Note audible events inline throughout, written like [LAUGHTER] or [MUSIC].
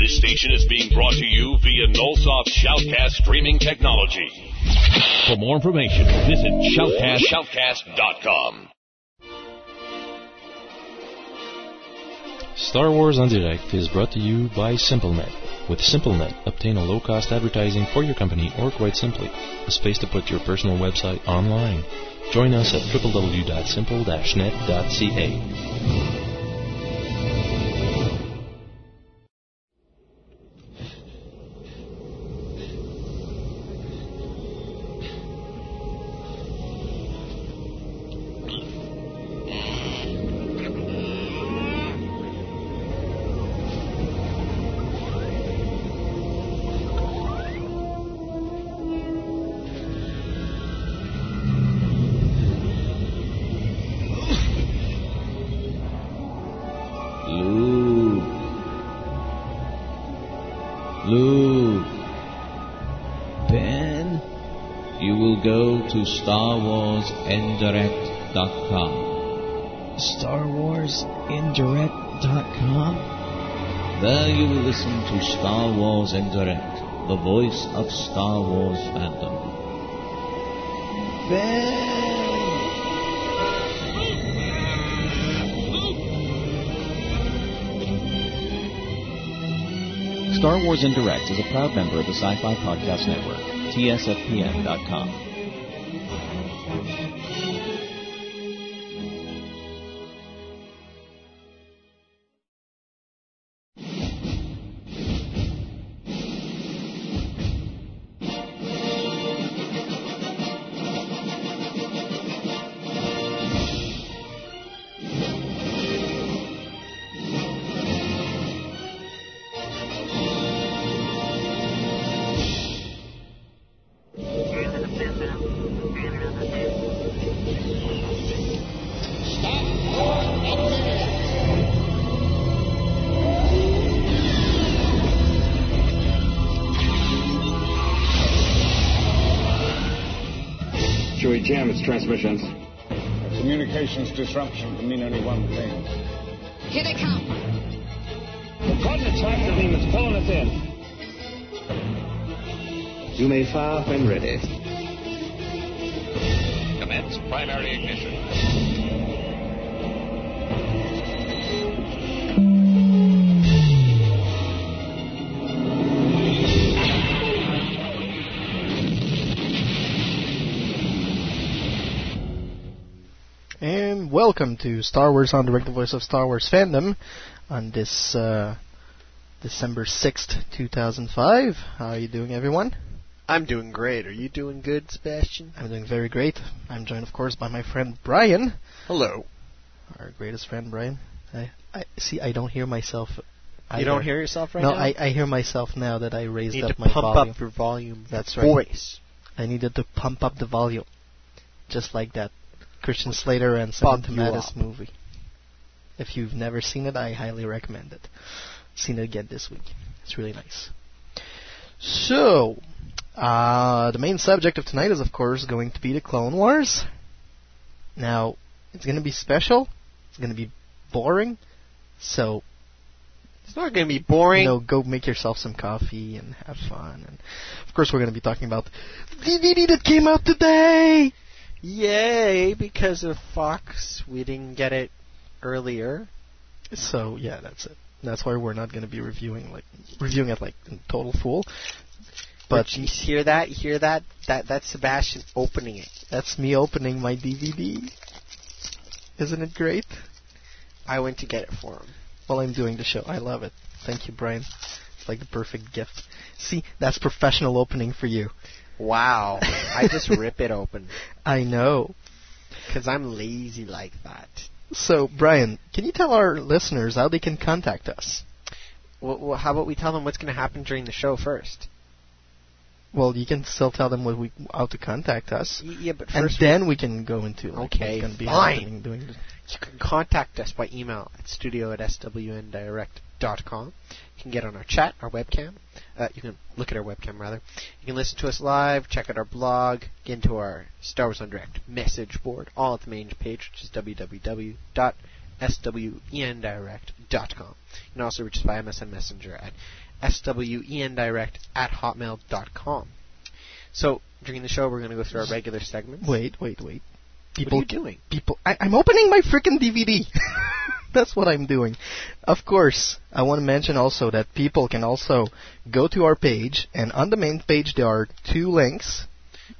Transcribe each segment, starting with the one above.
This station is being brought to you via Nullsoft Shoutcast streaming technology. For more information, visit shoutcast, shoutcast.com. Star Wars en Direct is brought to you by SimpleNet. With SimpleNet, obtain a low-cost advertising for your company or quite simply, a space to put your personal website online. Join us at www.simple-net.ca. Wars en Direct, the voice of Star Wars fandom. Ben. Star Wars en Direct is a proud member of the Sci-Fi Podcast Network, tsfpn.com. jam its transmissions. Communications disruption can mean only one thing. Here they come. The coordinates tractor beam is pulling us in. You may fire when ready. Commence primary ignition. Welcome to Star Wars en Direct, the voice of Star Wars fandom, on this uh, December 6th, 2005. How are you doing, everyone? I'm doing great. Are you doing good, Sebastian? I'm doing very great. I'm joined, of course, by my friend Brian, Hello. our greatest friend, Brian. I, I see. I don't hear myself. You don't hear yourself right no, now? I, I hear myself now that I raised You need up to my pump volume. up your volume. That's right. Voice. I needed to pump up the volume, just like that Christian Slater and Samantha Mathis movie. If you've never seen it, I highly recommend it. Seen it again this week. It's really nice. So, uh, the main subject of tonight is, of course, going to be the Clone Wars. Now, it's going to be special. It's going to be boring. So, It's not going to be boring. you know, go make yourself some coffee and have fun. And of course, we're going to be talking about the DVD that came out today. Yay, because of Fox, we didn't get it earlier. So yeah, that's it. That's why we're not going to be reviewing like reviewing it like in total fool. But you hear that? You hear that? That that's Sebastian opening it. that's me opening my DVD. Isn't it great? I went to get it for him. While I'm doing the show, I love it. Thank you, Brian. It's like the perfect gift. See, that's professional opening for you. Wow. I just [LAUGHS] rip it open I know. because I'm lazy like that. So, Brian, can you tell our listeners how they can contact us? Well, well, how about we tell them what's going to happen during the show first? Well, you can still tell them what we how to contact us, Y- Yeah, but and then we can go into like, Okay, what's going to be fine. happening during the You can contact us by email at studio at swendirect.com. You can get on our chat, our webcam. Uh, you can look at our webcam, rather. You can listen to us live, check out our blog, get into our Star Wars en Direct message board, all at the main page, which is swendirect.com. You can also reach us by MSN Messenger at swendirect at hotmail.com. So, during the show, we're going to go through our regular segments. Wait, wait, wait. People, what are you doing? People, I, I'm opening my freaking DVD. [LAUGHS] That's what I'm doing. Of course, I want to mention also that people can also go to our page, and on the main page there are two links.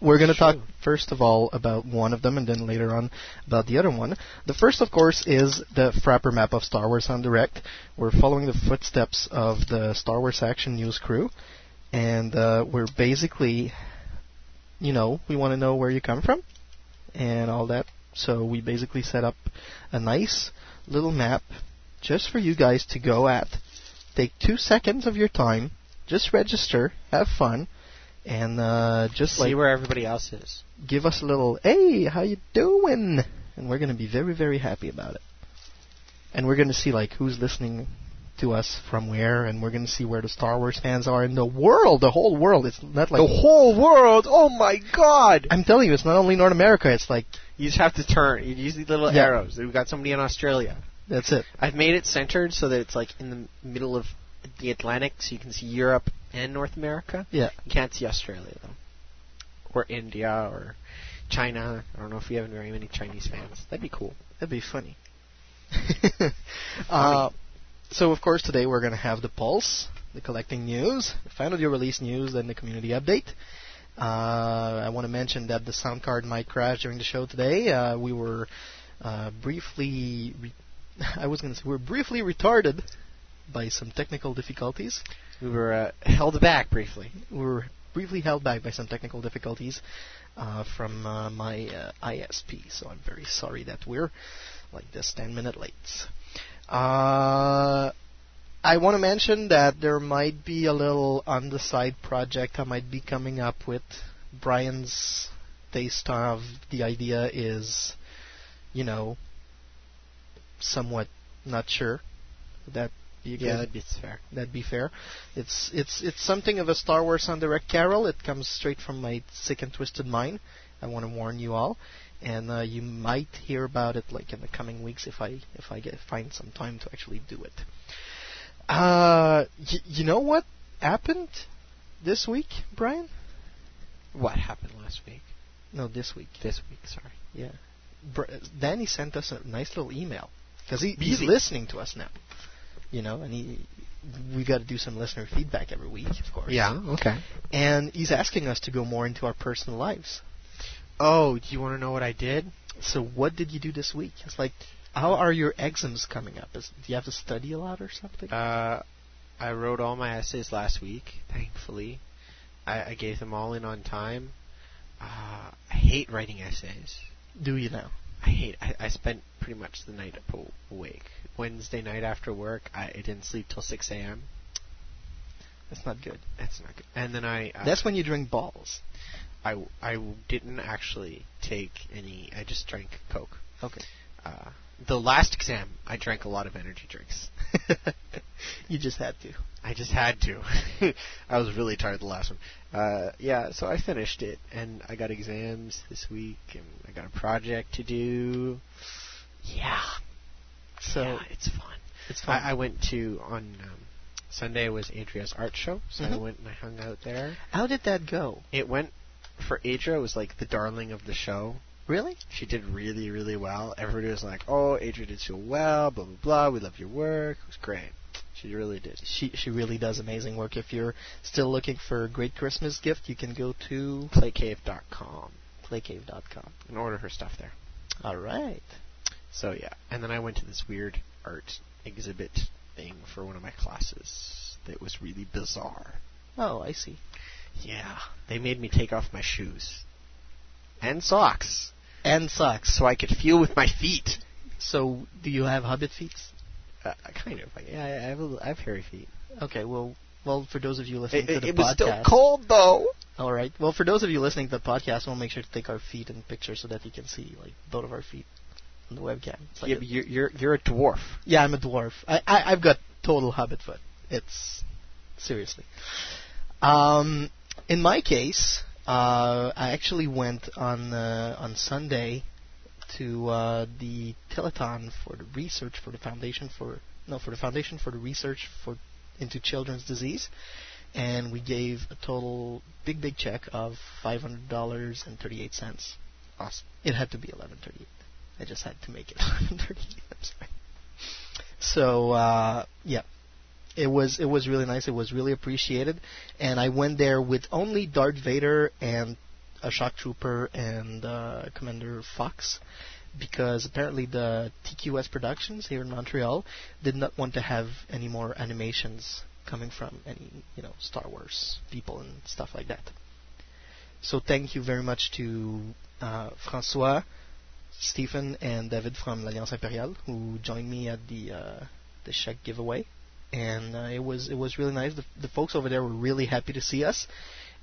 We're going to talk first of all about one of them, and then later on about the other one. The first, of course, is the Frapper map of Star Wars en Direct. We're following the footsteps of the Star Wars Action News crew, and uh, we're basically, you know, we want to know where you come from and all that. So we basically set up a nice little map just for you guys to go at. Take two seconds of your time, just register, have fun, and uh, just see like where everybody else is. Give us a little, hey, how you doing? And we're going to be very, very happy about it. And we're going to see like who's listening to us from where, and we're going to see where the Star Wars fans are in the world, the whole world. It's not like the whole world. Oh my God! I'm telling you, it's not only North America. It's like you just have to turn. You use these little Yeah. arrows. We've got somebody in Australia. that's it. I've made it centered so that it's like in the middle of the Atlantic, so you can see Europe and North America. Yeah. You can't see Australia though, or India or China. I don't know if we have very many Chinese fans. That'd be cool. That'd be funny. [LAUGHS] uh, so, of course, today we're going to have the Pulse, the collecting news, the final year release news, and the community update. Uh, I want to mention that the sound card might crash during the show today. Uh, we were uh, briefly, re- [LAUGHS] I was going to say, we were briefly retarded by some technical difficulties. We were uh, held back briefly. We were briefly held back by some technical difficulties uh, from uh, my uh, ISP, so I'm very sorry that we're like this 10 minute late. Uh, I want to mention that there might be a little on the side project I might be coming up with. Brian's taste of the idea is, you know, somewhat not sure. That yeah, that'd be fair. That'd be fair. It's it's it's something of a Star Wars en direct carol. It comes straight from my sick and twisted mind. I want to warn you all, and uh, you might hear about it like in the coming weeks if I if I get find some time to actually do it. Uh, y- you know what happened this week, Brian? What happened last week? No, this week. This week, sorry. Yeah. Br- Danny sent us a nice little email because he, he's listening to us now. You know, and he we got to do some listener feedback every week, of course. Yeah, okay. And he's asking us to go more into our personal lives. Oh, do you want to know what I did? So, what did you do this week? It's like, how are your exams coming up? Is, do you have to study a lot or something? Uh, I wrote all my essays last week. Thankfully, I, I gave them all in on time. Uh, I hate writing essays. do you now? I hate. I, I spent pretty much the night up awake. Wednesday night after work, I, I didn't sleep till 6 a.m. That's not good. That's not good. And then I. Uh, That's when you drink balls. I I didn't actually take any. I just drank Coke. Okay. Uh, the last exam, I drank a lot of energy drinks. [LAUGHS] you just had to. I just had to. [LAUGHS] I was really tired the last one. Uh, yeah, so I finished it, and I got exams this week, and I got a project to do. Yeah, So yeah, it's fun. it's fun. I, I went to on um, Sunday was Adria's art show, so I Mhm. went and I hung out there. How did that go? It went for Adria was like the darling of the show. Really? She did really, really well. Everybody was like, "Oh, Adria did so well." Blah blah blah. We love your work. It was great. She really did. She she really does amazing work. If you're still looking for a great Christmas gift, you can go to Playcave.com playcave.com. and order her stuff there. All right. So yeah, and then I went to this weird art exhibit thing for one of my classes that was really bizarre. Oh, I see. Yeah, they made me take off my shoes and socks And socks. so I could feel with my feet. So, do you have hobbit feet? Uh, kind of. Yeah, I have a, I have hairy feet. Okay, well, well, for those of you listening It, to it, the it was still cold though. all right. Well, for those of you listening to the podcast, we'll make sure to take our feet in pictures so that you can see like both of our feet on the webcam. It's like Yeah, but you're, you're you're a dwarf. yeah, I'm a dwarf. I, I I've got total hobbit foot. It's seriously. Um, in my case, uh, I actually went on uh, on Sunday to uh, the telethon for the research for the foundation for no for the foundation for the research for into children's disease, and we gave a total big big check of five hundred dollars and thirty eight cents. Awesome. It had to be eleven thirty eight. I just had to make it [LAUGHS] eleven thirty eight. I'm sorry. So uh, yeah, it was it was really nice. It was really appreciated, and I went there with only Darth Vader and a shock trooper and uh, Commander Fox, because apparently the TQS Productions here in Montreal did not want to have any more animations coming from any you know Star Wars people and stuff like that. So thank you very much to uh, Francois, Stephen, and David from l'Alliance Impériale who joined me at the uh, the check giveaway, and uh, it was it was really nice. The, the folks over there were really happy to see us,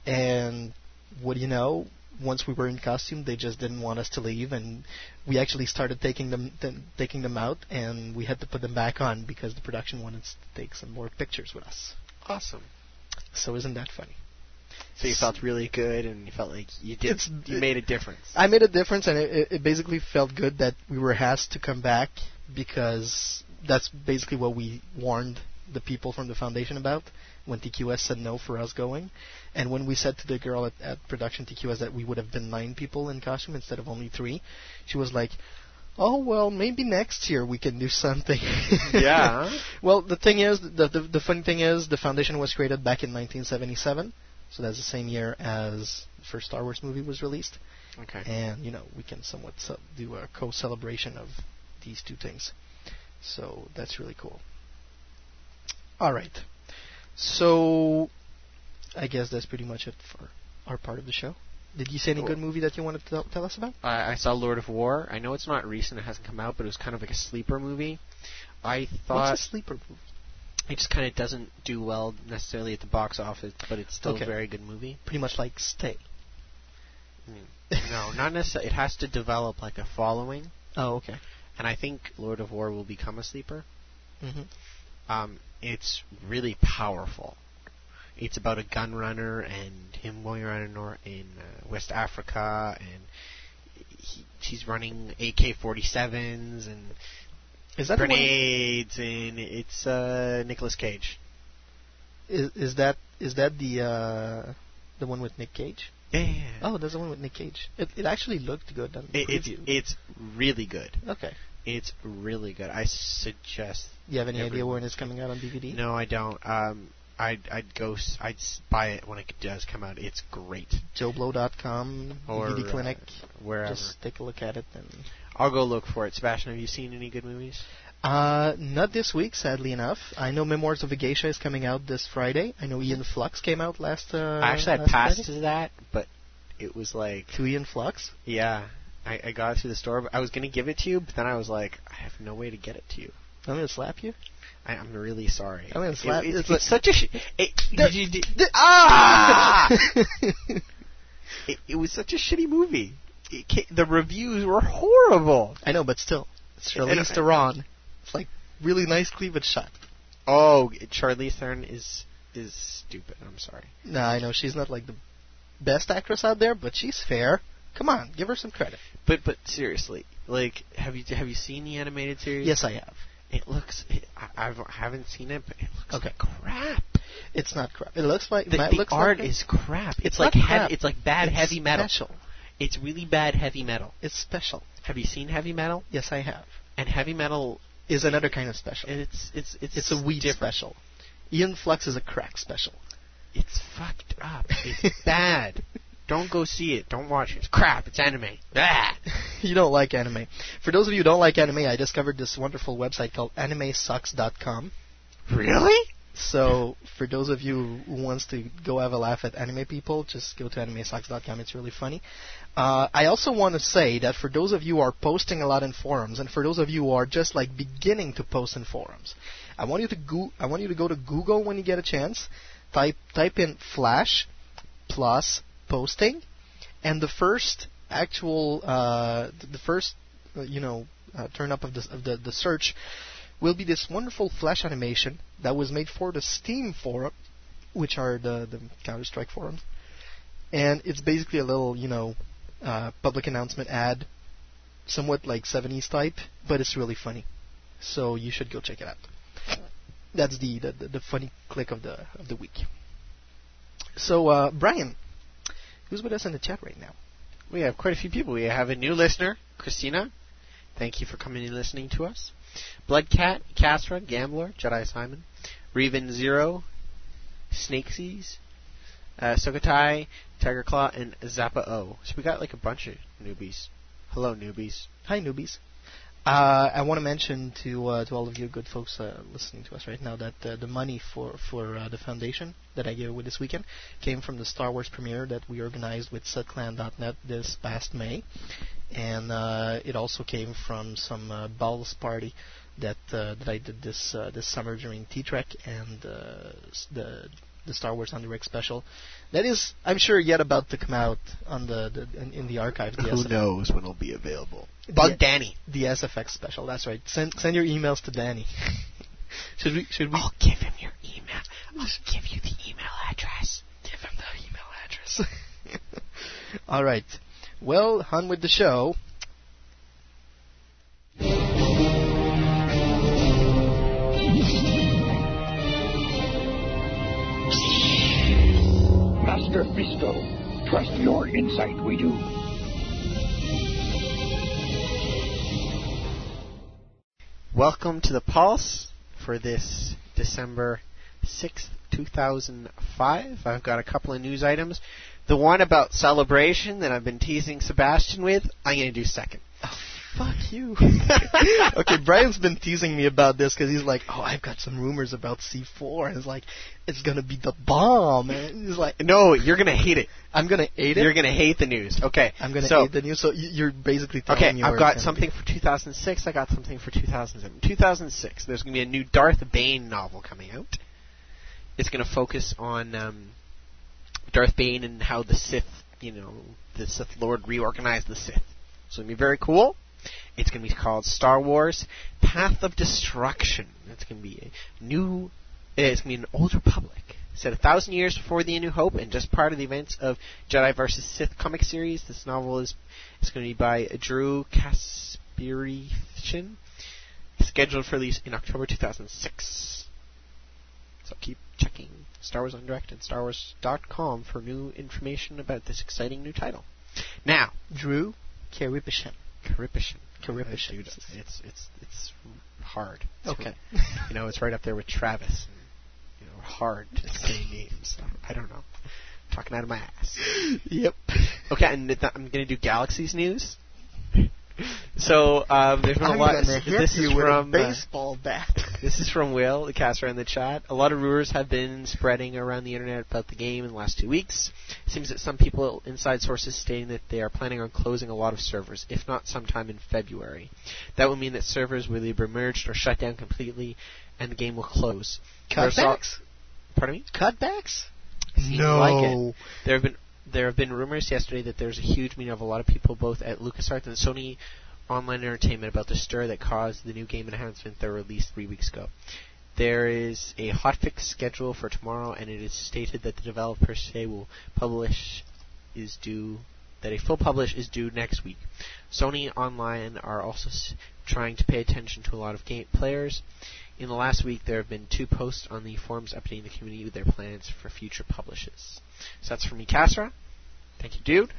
and what do you know? Once we were in costume, they just didn't want us to leave, and we actually started taking them th- taking them out, and we had to put them back on because the production wanted to take some more pictures with us. Awesome. So isn't that funny? So you felt really good, and you felt like you did. It's- you made a difference. I made a difference, and it, it- it basically felt good that we were asked to come back because that's basically what we warned the people from the foundation about when TQS said no for us going. And when we said to the girl at, at production TQS that we would have been nine people in costume instead of only three, she was like, "Oh well, maybe next year we can do something." [LAUGHS] Yeah. [LAUGHS] well, the thing is, the, the the funny thing is, the foundation was created back in 1977, so that's the same year as the first Star Wars movie was released Okay. and you know we can somewhat do a co-celebration of these two things. So that's really cool. All right, so I guess that's pretty much it for our part of the show. Did you see any good movie that you wanted to tell, tell us about? I I saw Lord of War. I know it's not recent; it hasn't come out, but it was kind of like a sleeper movie. I thought What's a sleeper movie? it just kind of doesn't do well necessarily at the box office, but it's still Okay. a very good movie. Pretty much like Stay. No, not necessarily. It has to develop like a following, Oh, okay. and I think Lord of War will become a sleeper. hmm Um, it's really powerful. It's about a gun runner and him going around in, Nor- in uh, West Africa, and he, he's running AK-47s and Is that grenades, and it's uh, Nicolas Cage. Is, is that is that the uh, the one with Nick Cage? Yeah, yeah, yeah. Oh, that's the one with Nick Cage. It, it actually looked good on It, it's it's really good. okay. It's really good. I suggest. You have any idea when it's coming out on DVD? No, I don't. Um, I'd I'd go. s- I'd s- buy it when it does come out. It's great. JoeBlow.com, Or DVD Clinic. uh, wherever. Just take a look at it. And I'll go look for it. Sebastian, have you seen any good movies? uh, not this week, sadly enough. I know Memoirs of a Geisha is coming out this Friday. I know Aeon Flux came out last. Uh, Actually, I passed Friday. to that, but it was like, to Aeon Flux. yeah, I, I got it through the store. But I was gonna give it to you, but then I was like, I have no way to get it to you. I'm gonna slap you. I, I'm really sorry. I'm gonna slap- it- it's it's like- such a. Sh- it, did you, did, ah! [LAUGHS] it, it was such a shitty movie. The reviews were horrible. I know, but still, it's Charlize Theron. It's like really nice cleavage shot. Oh, Charlize Theron is is stupid. I'm sorry. No, I know she's not like the best actress out there, but she's fair. Come on, give her some credit. But but seriously, like, have you have you seen the animated series? Yes, I have. It looks. It, I, I've, I haven't seen it, but it looks Okay. like crap. It's not crap. It looks like The, the looks art like is crap. It's, It's like heavy. It's like bad It's heavy metal. Special. It's really bad heavy metal. It's special. Have you seen heavy metal? Yes, I have. And heavy metal, Is another kind of special. it's it's it's It's a weed different. special. Aeon Flux is a crack special. It's fucked up. It's [LAUGHS] bad. Don't go see it. Don't watch it. It's crap. It's anime. Ah! [LAUGHS] you don't like anime. For those of you who don't like anime, I discovered this wonderful website called AnimeSucks.com. Really? So for those of you who wants to go have a laugh at anime people, just go to AnimeSucks.com. It's really funny. Uh, I also want to say that for those of you who are posting a lot in forums, and for those of you who are just like beginning to post in forums, I want you to go. I want you to go to Google when you get a chance. Type type in Flash plus posting, and the first actual uh, the first uh, you know uh, turn up of the of the, the search will be this wonderful Flash animation that was made for the Steam forum, which are the the Counter Strike forums, and it's basically a little you know uh, public announcement ad somewhat like 70s type, but it's really funny. So you should go check it out. That's the the, the, the funny click of the of the week. So uh, Brian, who's with us in the chat right now? We have quite a few people. We have a new listener, Christina. Thank you for coming and listening to us. Bloodcat, Castra, Gambler, Jedi Simon, Reven Zero, Snakeseas, uh, Sokotai, Tiger Claw, and Zappa O. So we got like a bunch of newbies. Hello, newbies. Hi, newbies. Uh, I want to mention to uh, to all of you good folks uh, listening to us right now that uh, the money for for uh, the foundation that I gave away this weekend came from the Star Wars premiere that we organized with SetClan.net this past May, and uh, it also came from some balls party that that I did this this summer during T-Trek and uh, the the Star Wars en Direct special. That is, I'm sure, yet about to come out on the, the in, in the archives. The Who SF knows when it'll be available? The- Danny. the SFX special. That's right. Send send your emails to Danny. [LAUGHS] should we should we I'll give him your email. I'll [LAUGHS] give you the email address. give him the email address? [LAUGHS] All right. Well, on with the show. Master Fisto, trust your insight, we do. Welcome to the Pulse for this December 6th, 2005. I've got a couple of news items. The one about celebration that I've been teasing Sebastian with, I'm going to do second. Oh. Fuck you. [LAUGHS] okay, Brian's been teasing me about this because he's like, "Oh, I've got some rumors about C4." And it's like, it's gonna be the bomb. And he's like, No, you're going to hate it. "I'm gonna hate it. You're going to hate the news. Okay. I'm gonna so, hate the news." So you- you're basically telling Okay, me where I've got something be. for 2006. I got something for 2007. 2006, there's going to be a new Darth Bane novel coming out. It's going to focus on um, Darth Bane and how the Sith, you know, the Sith Lord reorganized the Sith. So it'll be very cool. It's going to be called Star Wars Path of Destruction. It's going to be a new. It's going to be an old Republic. Set a thousand years before the A New Hope, and just part of the events of Jedi vs. Sith comic series. This novel is is going to be by Drew Karpyshyn, scheduled for release in October 2006. So keep checking Star Wars en Direct and StarWars.com for new information about this exciting new title. Now, Drew Karpyshyn. Caripishin. Caripishin. Dude, it's it's it's hard. It's Okay. you know, it's right up there with Travis. And, you know, hard to say names. I don't know. Talking out of my ass. Yep. Okay, and th- I'm going to do Galaxies news. So um, there's been a I'm lot. gonna hit This is from a uh, baseball bat. this is from Will, the caster in the chat. A lot of rumors have been spreading around the internet about the game in the last two weeks. It seems that some people, inside sources, stating that they are planning on closing a lot of servers, if not sometime in February. That would mean that servers will either merged or shut down completely, and the game will close. Al- Cutbacks? Pardon me? Cutbacks? Seems no. like. There have been there have been rumors yesterday that there's a huge meeting of a lot of people both at LucasArts and Sony Online Entertainment about the stir that caused the new game enhancement that released three weeks ago. There is a hotfix schedule for tomorrow, and it is stated that the developers say will publish is due that a full publish is due next week. Sony Online are also s- trying to pay attention to a lot of game players. In the last week, there have been two posts on the forums updating the community with their plans for future publishes. So that's from me, Casra. Thank you, dude.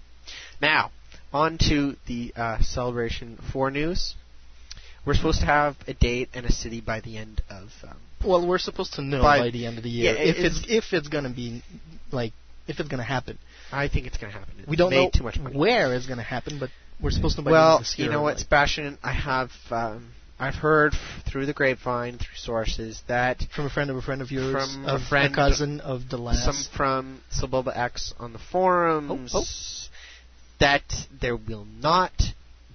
Now, on to the uh, Celebration 4 news. We're supposed to have a date and a city by the end of. Um, Well, we're supposed to know By- by, the end of the year yeah, if it's- it's if it's gonna be like if it's gonna happen. I think it's going to happen. We don't know too much money. where it's gonna happen, but we're supposed to by well, end of this year. you know what, like- Sebastian? I have um, I've heard f- through the grapevine, through sources, that from a friend of a friend of yours, From a of friend- cousin of the last. some from Sebulba X on the forums oh, oh, that there will not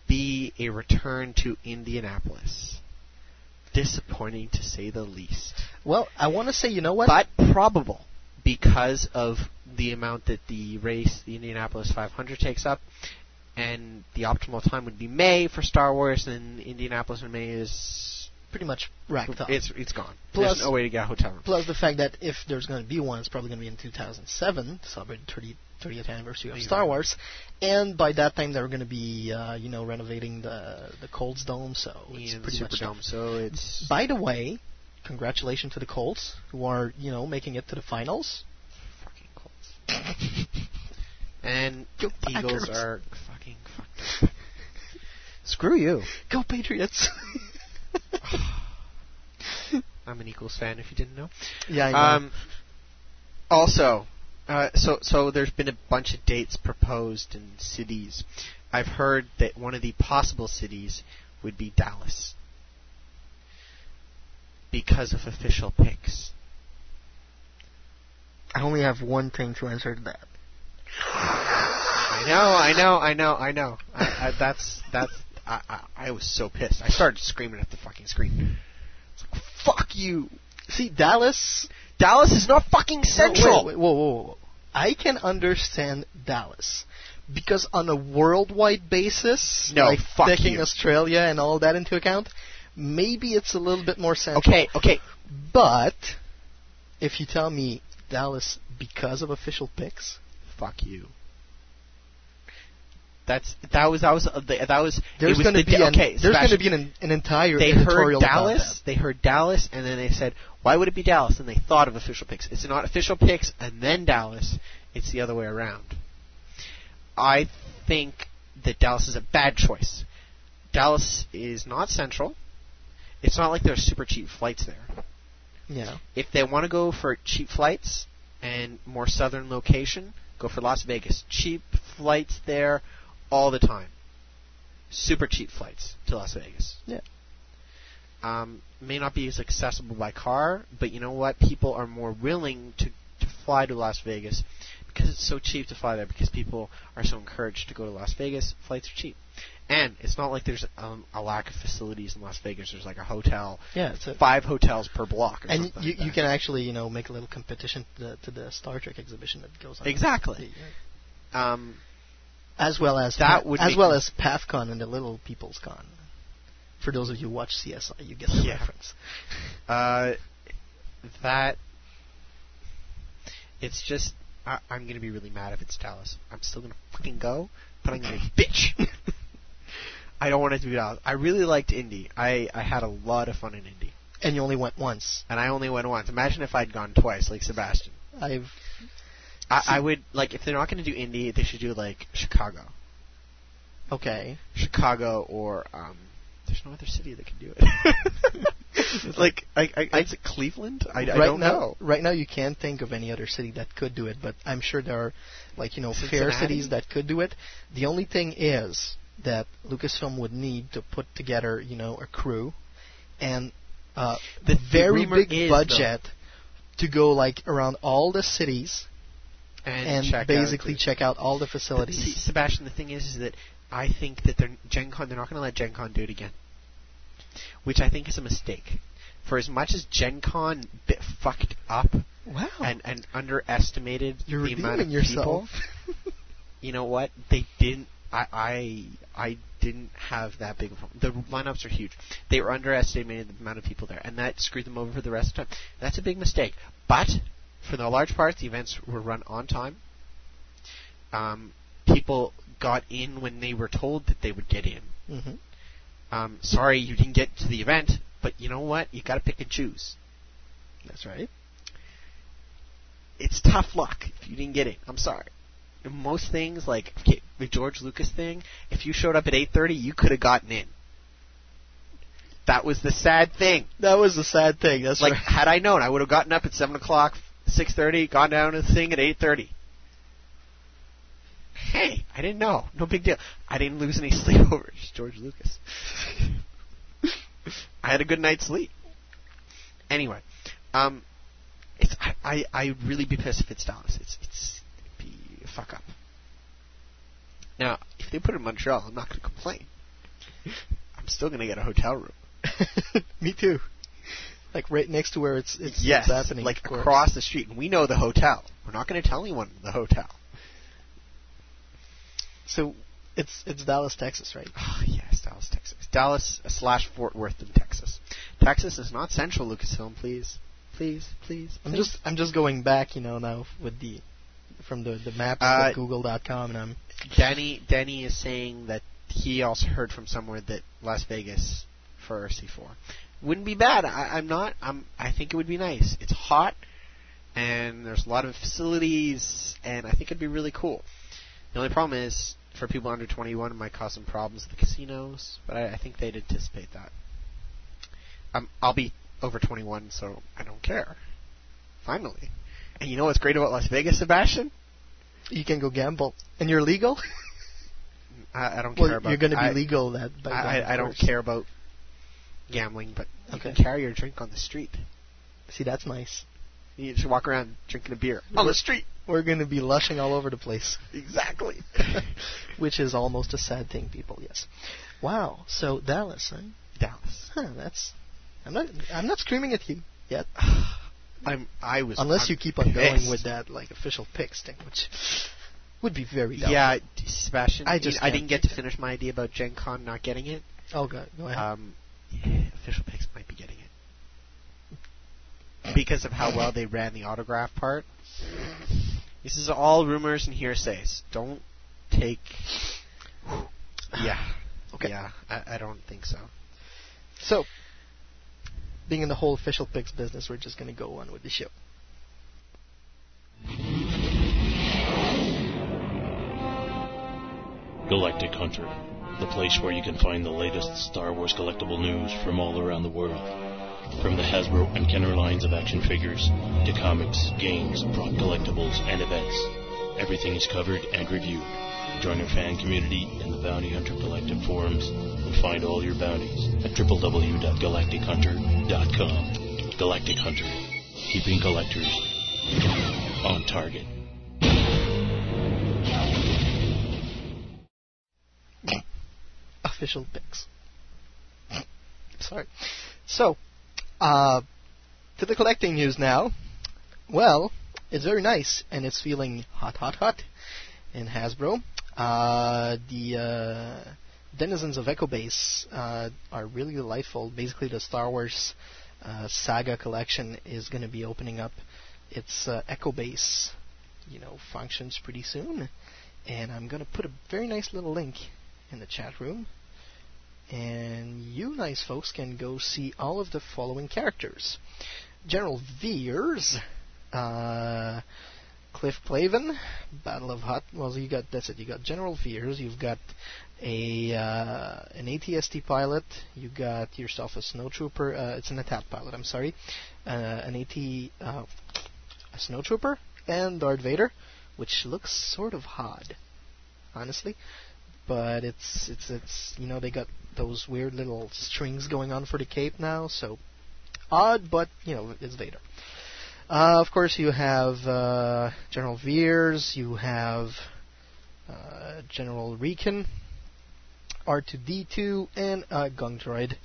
be a return to Indianapolis. Disappointing to say the least. well, I want to say, you know what? But probable because of the amount that the race, the Indianapolis 500, takes up, and the optimal time would be May for Star Wars, and Indianapolis in May is pretty much racked up. It's it's gone. Plus- There's no way to get a hotel room. Plus the fact that if there's going to be one, it's probably going to be in 2007, to celebrate the 30, 30th anniversary of Star Wars, and by that time they're going to be, uh, you know, renovating the the Colts Dome, so it's Yeah, the pretty much. Superdome. So it's By the way, congratulations to the Colts who are, you know, making it to the finals. fucking Colts. [LAUGHS] and Go Eagles are fucking fucked up. [LAUGHS] Screw you. Go Patriots! [LAUGHS] I'm an Eagles fan. If you didn't know. yeah, I know. Um, also, uh, so so there's been a bunch of dates proposed in cities. I've heard that one of the possible cities would be Dallas because of Official Pix. I only have one thing to answer to that. I know, I know, I know, I know. I, I, that's that's. I, I, I was so pissed. I started screaming at the fucking screen. It's like, Fuck you! See, Dallas. Dallas is not fucking central. Wait, wait, whoa, whoa, whoa. I can understand Dallas because on a worldwide basis, No, like taking you. Australia and all that into account, maybe it's a little bit more central. Okay, okay. But if you tell me Dallas because of Official Pix, Fuck you. That's that was that was uh, the- that was. there's going to the be da- an, okay. there's going to be an, an entire they heard Dallas. They heard Dallas, and then they said, "Why would it be Dallas?" And they thought of Official Pix. It's not Official Pix and then Dallas. It's the other way around. I think that Dallas is a bad choice. Dallas is not central. It's not like there are super cheap flights there. Yeah. If they want to go for cheap flights and more southern location, go for Las Vegas. Cheap flights there all the time. Super cheap flights to Las Vegas. Yeah. Um, may not be as accessible by car, but you know what? People are more willing to, to fly to Las Vegas because it's so cheap to fly there because people are so encouraged to go to Las Vegas. Flights are cheap. And it's not like there's um, a lack of facilities in Las Vegas. There's like a hotel, Yeah, it's five hotels per block. Or and you like you can actually you know make a little competition to the, to the Star Trek exhibition that goes on. Exactly. Um, As well as That Pa- would as well as PathCon and the Little People's Con. For those of you who watch CSI, you get the Yeah. reference. uh, that it's just I, I'm gonna be really mad if it's Dallas. I'm still gonna fucking go, but I'm gonna [LAUGHS] bitch. I don't want it to be Dallas. I really liked Indy. I I had a lot of fun in Indy, And you only went once. and I only went once. Imagine if I'd gone twice, like Sebastian. I've I, I would like if they're not gonna do Indy, they should do like Chicago, okay. Chicago, or um. There's no other city that can do it. [LAUGHS] like, I, I, is it Cleveland? I, I don't now, know. right now you can't think of any other city that could do it, but I'm sure there are, like you know, fair cities that could do it. The only thing is that Lucasfilm would need to put together, you know, a crew and uh, The- very big budget to go like around all the cities and, and check out basically the- check out all the facilities. see, Sebastian, the thing is, is that I think that they're Gen Con. They're not going to let Gen Con do it again, which I think is a mistake. For as much as Gen Con bit fucked up wow, and, and underestimated you're the amount of yourself. people, you know what? They didn't. I I I didn't have that big of a The lineups are huge. They were underestimating the amount of people there, and that screwed them over for the rest of the time. That's a big mistake. But for the large part, the events were run on time. Um, people got in when they were told that they would get in. hmm Um, sorry, you didn't get to the event, but you know what? You got to pick and choose. That's right. It's tough luck if you didn't get in. I'm sorry. In most things, like the George Lucas thing, if you showed up at 8:30, you could have gotten in. That was the sad thing. That was the sad thing. That's like, right. had I known, I would have gotten up at seven o'clock, 6:30, gone down to the thing at 8:30. Hey, I didn't know. No big deal. I didn't lose any [LAUGHS] sleep over it. George Lucas. [LAUGHS] I had a good night's sleep. Anyway, um, it's I I I'd really be pissed if it's Dallas. It's it's it'd be a fuck up. Now, if they put it in Montreal, I'm not to complain. I'm still to get a hotel room. [LAUGHS] Me too. Like right next to where it's it's, yes, it's happening. like across the street, and we know the hotel. We're not going to tell anyone the hotel. So it's it's Dallas, Texas, right? [SIGHS] Oh, yes, Dallas, Texas. Dallas slash Fort Worth in Texas. Texas is not Central Lucasfilm, please, please, please. I'm please. just I'm just going back, you know, now with the from the the maps Uh, at Google.com, and I'm Danny. Danny is saying that he also heard from somewhere that Las Vegas for C4 wouldn't be bad. I, I'm not. I'm. I think it would be nice. It's hot, and there's a lot of facilities, and I think it'd be really cool. The only problem is for people under 21, it might cause some problems at the casinos, but I, I think they'd anticipate that. Um, I'll be over 21, so I don't care. Finally. And you know what's great about Las Vegas, Sebastian? you can go gamble, and you're legal. [LAUGHS] I, I don't well, care about. you're going to be I, legal that. By then, I, I don't care about gambling, but you Okay. can carry your drink on the street. See, that's nice. You just walk around drinking a beer on the street. We're going to be lushing all over the place, Exactly. [LAUGHS] which is almost a sad thing, people. Yes. Wow. So Dallas, huh? Dallas. Huh, that's. I'm not. I'm not screaming at you yet, [SIGHS] I'm. I was. unless I'm you keep on going with that like Official Pix thing, which would be very. doubtful. Yeah, Sebastian. I just. I didn't get to finish my idea about Gen Con not getting it. Oh, go, go ahead. Um, Official Pix might be getting it because of how well they ran the autograph part. This is all rumors and hearsays. Don't take. Yeah. Okay. Yeah, I, I don't think so. So, being in the whole Official Pix business, we're just going to go on with the show. Galactic Hunter, the place where you can find the latest Star Wars collectible news from all around the world. From the Hasbro and Kenner lines of action figures to comics, games, prop collectibles, and events, everything is covered and reviewed. Join our fan community in the Bounty Hunter Collective forums and find all your bounties at www.galactichunter.com. Galactic Hunter, keeping collectors on target. Official Pix. [LAUGHS] Sorry. So, uh, to the collecting news now. Well, it's very nice, and it's feeling hot, hot, hot in Hasbro. Uh, the uh, denizens of Echo Base uh, are really delightful. Basically, the Star Wars uh, Saga collection is going to be opening up its uh, Echo Base, you know, functions pretty soon. And I'm going to put a very nice little link in the chat room. And you nice folks can go see all of the following characters. General Veers, uh, Cliff Clavin, Battle of Hoth. Well, you got that's it. You got General Veers. You've got a uh, an ATST pilot. You got yourself a snowtrooper. Uh, it's an attack pilot. I'm sorry. Uh, an AT uh, a snowtrooper and Darth Vader, which looks sort of odd, honestly. But it's it's it's you know they got those weird little strings going on for the cape now, so odd, but you know it's Vader. Uh, of course, you have uh, General Veers, you have uh, General Rieekan, R2D2, and a Gonk Droid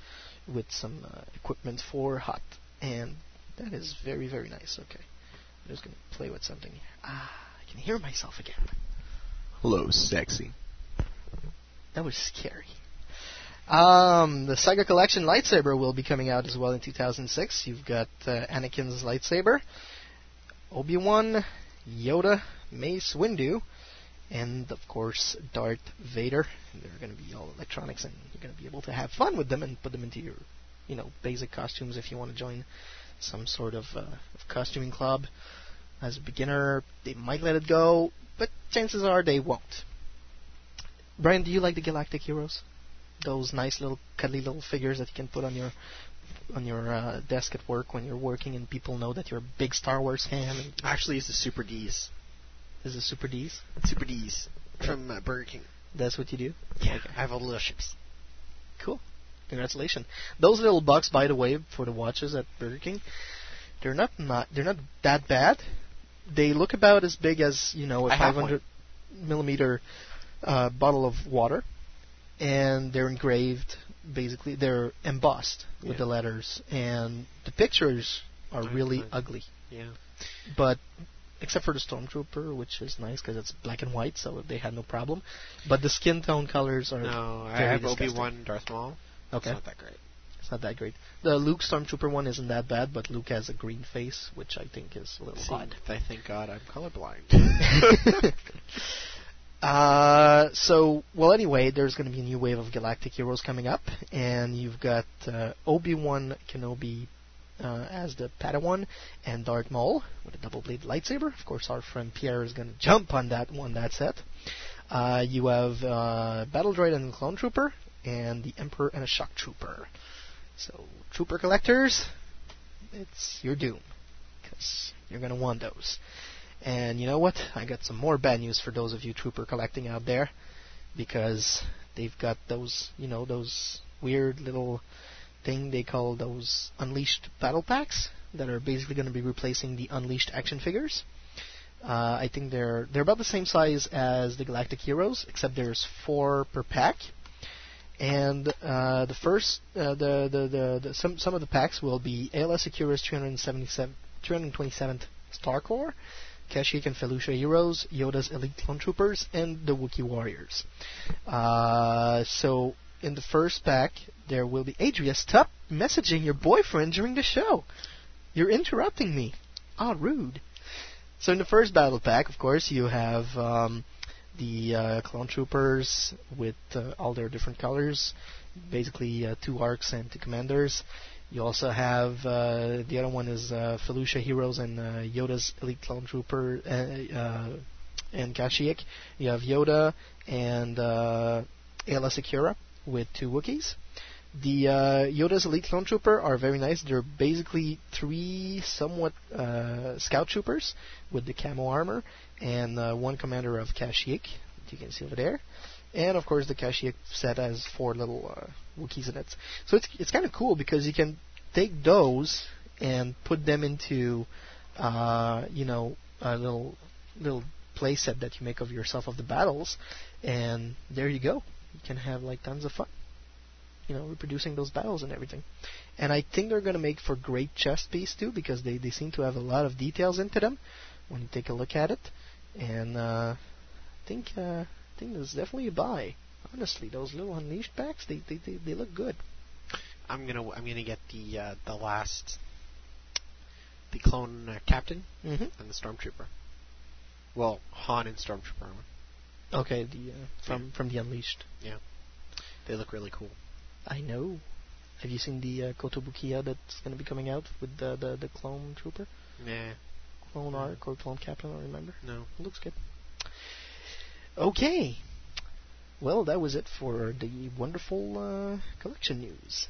with some uh, equipment for Hoth. And that is very, very nice. Okay. I'm just going to play with something. Ah, I can hear myself again. Hello, sexy. That was scary. Um, the Saga Collection lightsaber will be coming out as well in 2006. You've got uh, Anakin's lightsaber, Obi Wan, Yoda, Mace Windu, and of course Darth Vader. And they're going to be all electronics, and you're going to be able to have fun with them and put them into your, you know, basic costumes if you want to join some sort of, uh, of costuming club. As a beginner, they might let it go, but chances are they won't. Brian, do you like the Galactic Heroes? Those nice little cuddly little figures that you can put on your on your uh, desk at work when you're working, and people know that you're a big Star Wars fan. And Actually, it's the Super D's. is it Super D's? Super D's from uh, Burger King. That's what you do. Yeah, I have all the little ships. Cool. Congratulations. Those little bucks, by the way, for the watches at Burger King, they're not not they're not that bad. They look about as big as you know a I 500 millimeter uh, bottle of water, and they're engraved. Basically, they're embossed with Yeah. the letters, and the pictures are Nice, really ugly. Yeah. But except for the stormtrooper, which is nice because it's black and white, so they had no problem. But the skin tone colors are No, I have. Obi Wan Darth Maul. Okay. It's not that great. It's not that great. The Luke Stormtrooper one isn't that bad, but Luke has a green face, which I think is a little See, odd. I thank God I'm colorblind. [LAUGHS] [LAUGHS] [LAUGHS] uh, so, well, anyway, there's going to be a new wave of galactic heroes coming up, and you've got uh, Obi Wan Kenobi uh, as the Padawan, and Darth Maul with a double-bladed lightsaber. Of course, our friend Pierre is going to jump on that one. That set. Uh, you have uh, Battle Droid and Clone Trooper, and the Emperor and a Shock Trooper. So, Trooper collectors, it's your doom, because you're going to want those. And you know what? I got some more bad news for those of you Trooper collecting out there, because they've got those, you know, those weird little thing they call those Unleashed battle packs that are basically going to be replacing the Unleashed action figures. Uh, I think they're they're about the same size as the Galactic Heroes, except there's four per pack. And uh, the first, uh, the, the, the, the, some some of the packs will be Aayla Secura's 377, 327th Star Corps, Kashyyyk and Felucia Heroes, Yoda's Elite Clone Troopers, and the Wookiee Warriors. Uh, so in the first pack, there will be Adria. Stop messaging your boyfriend during the show. You're interrupting me. Ah, rude. So in the first battle pack, of course, you have um, the uh, clone troopers with uh, all their different colors, basically uh, two arcs and two commanders. You also have uh, the other one is uh, Felucia Heroes and uh, Yoda's Elite Clone Trooper and Kashyyyk. You have Yoda and uh, Aayla Secura with two Wookiees. The uh, Yoda's Elite Clone Trooper are very nice. They're basically three somewhat uh, scout troopers with the camo armor and uh, one commander of Kashyyyk, you can see over there. And of course, the Kashyyyk set has four little uh, in it. So it's it's kind of cool because you can take those and put them into, uh, you know, a little little playset that you make of yourself of the battles, and there you go. You can have like tons of fun you know, reproducing those battles and everything. And I think they're going to make for great chess piece too, because they, they seem to have a lot of details into them when you take a look at it. And uh, I think uh, think there's definitely a buy. Honestly, those little unleashed packs, they they, they, they look good. I'm gonna I'm gonna get the uh, the last the clone uh, captain mm-hmm. and the stormtrooper. Well, Han and stormtrooper armor. Okay, the uh, from yeah. from the unleashed. Yeah, they look really cool. I know. Have you seen the uh, Kotobukiya that's going to be coming out with the, the, the clone trooper? Nah. Clone no. arc or clone captain, I don't remember. No. It looks good. Okay. Well, that was it for the wonderful uh, collection news.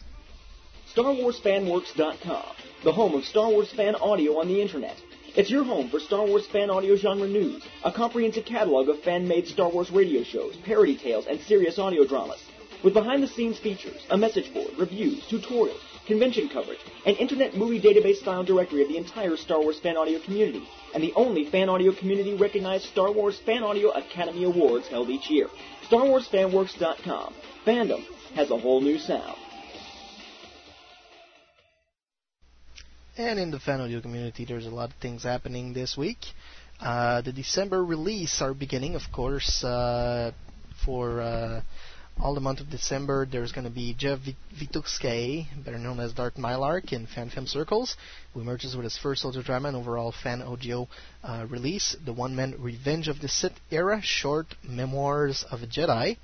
StarWarsFanWorks.com, the home of Star Wars fan audio on the internet. It's your home for Star Wars fan audio genre news, a comprehensive catalog of fan-made Star Wars radio shows, parody tales, and serious audio dramas. With behind-the-scenes features, a message board, reviews, tutorials, convention coverage, an internet movie database style directory of the entire Star Wars fan audio community, and the only fan audio community recognized Star Wars Fan Audio Academy Awards held each year. StarWarsFanWorks.com. Fandom has a whole new sound. And in the fan audio community, there's a lot of things happening this week. Uh, the December release are beginning, of course, uh, for uh, all the month of December, there's going to be Jeff Witowski, better known as Darth Mylark in fan film circles, who emerges with his first audio drama and overall fan audio uh, release, the one-man Revenge of the Sith era short memoirs of a Jedi.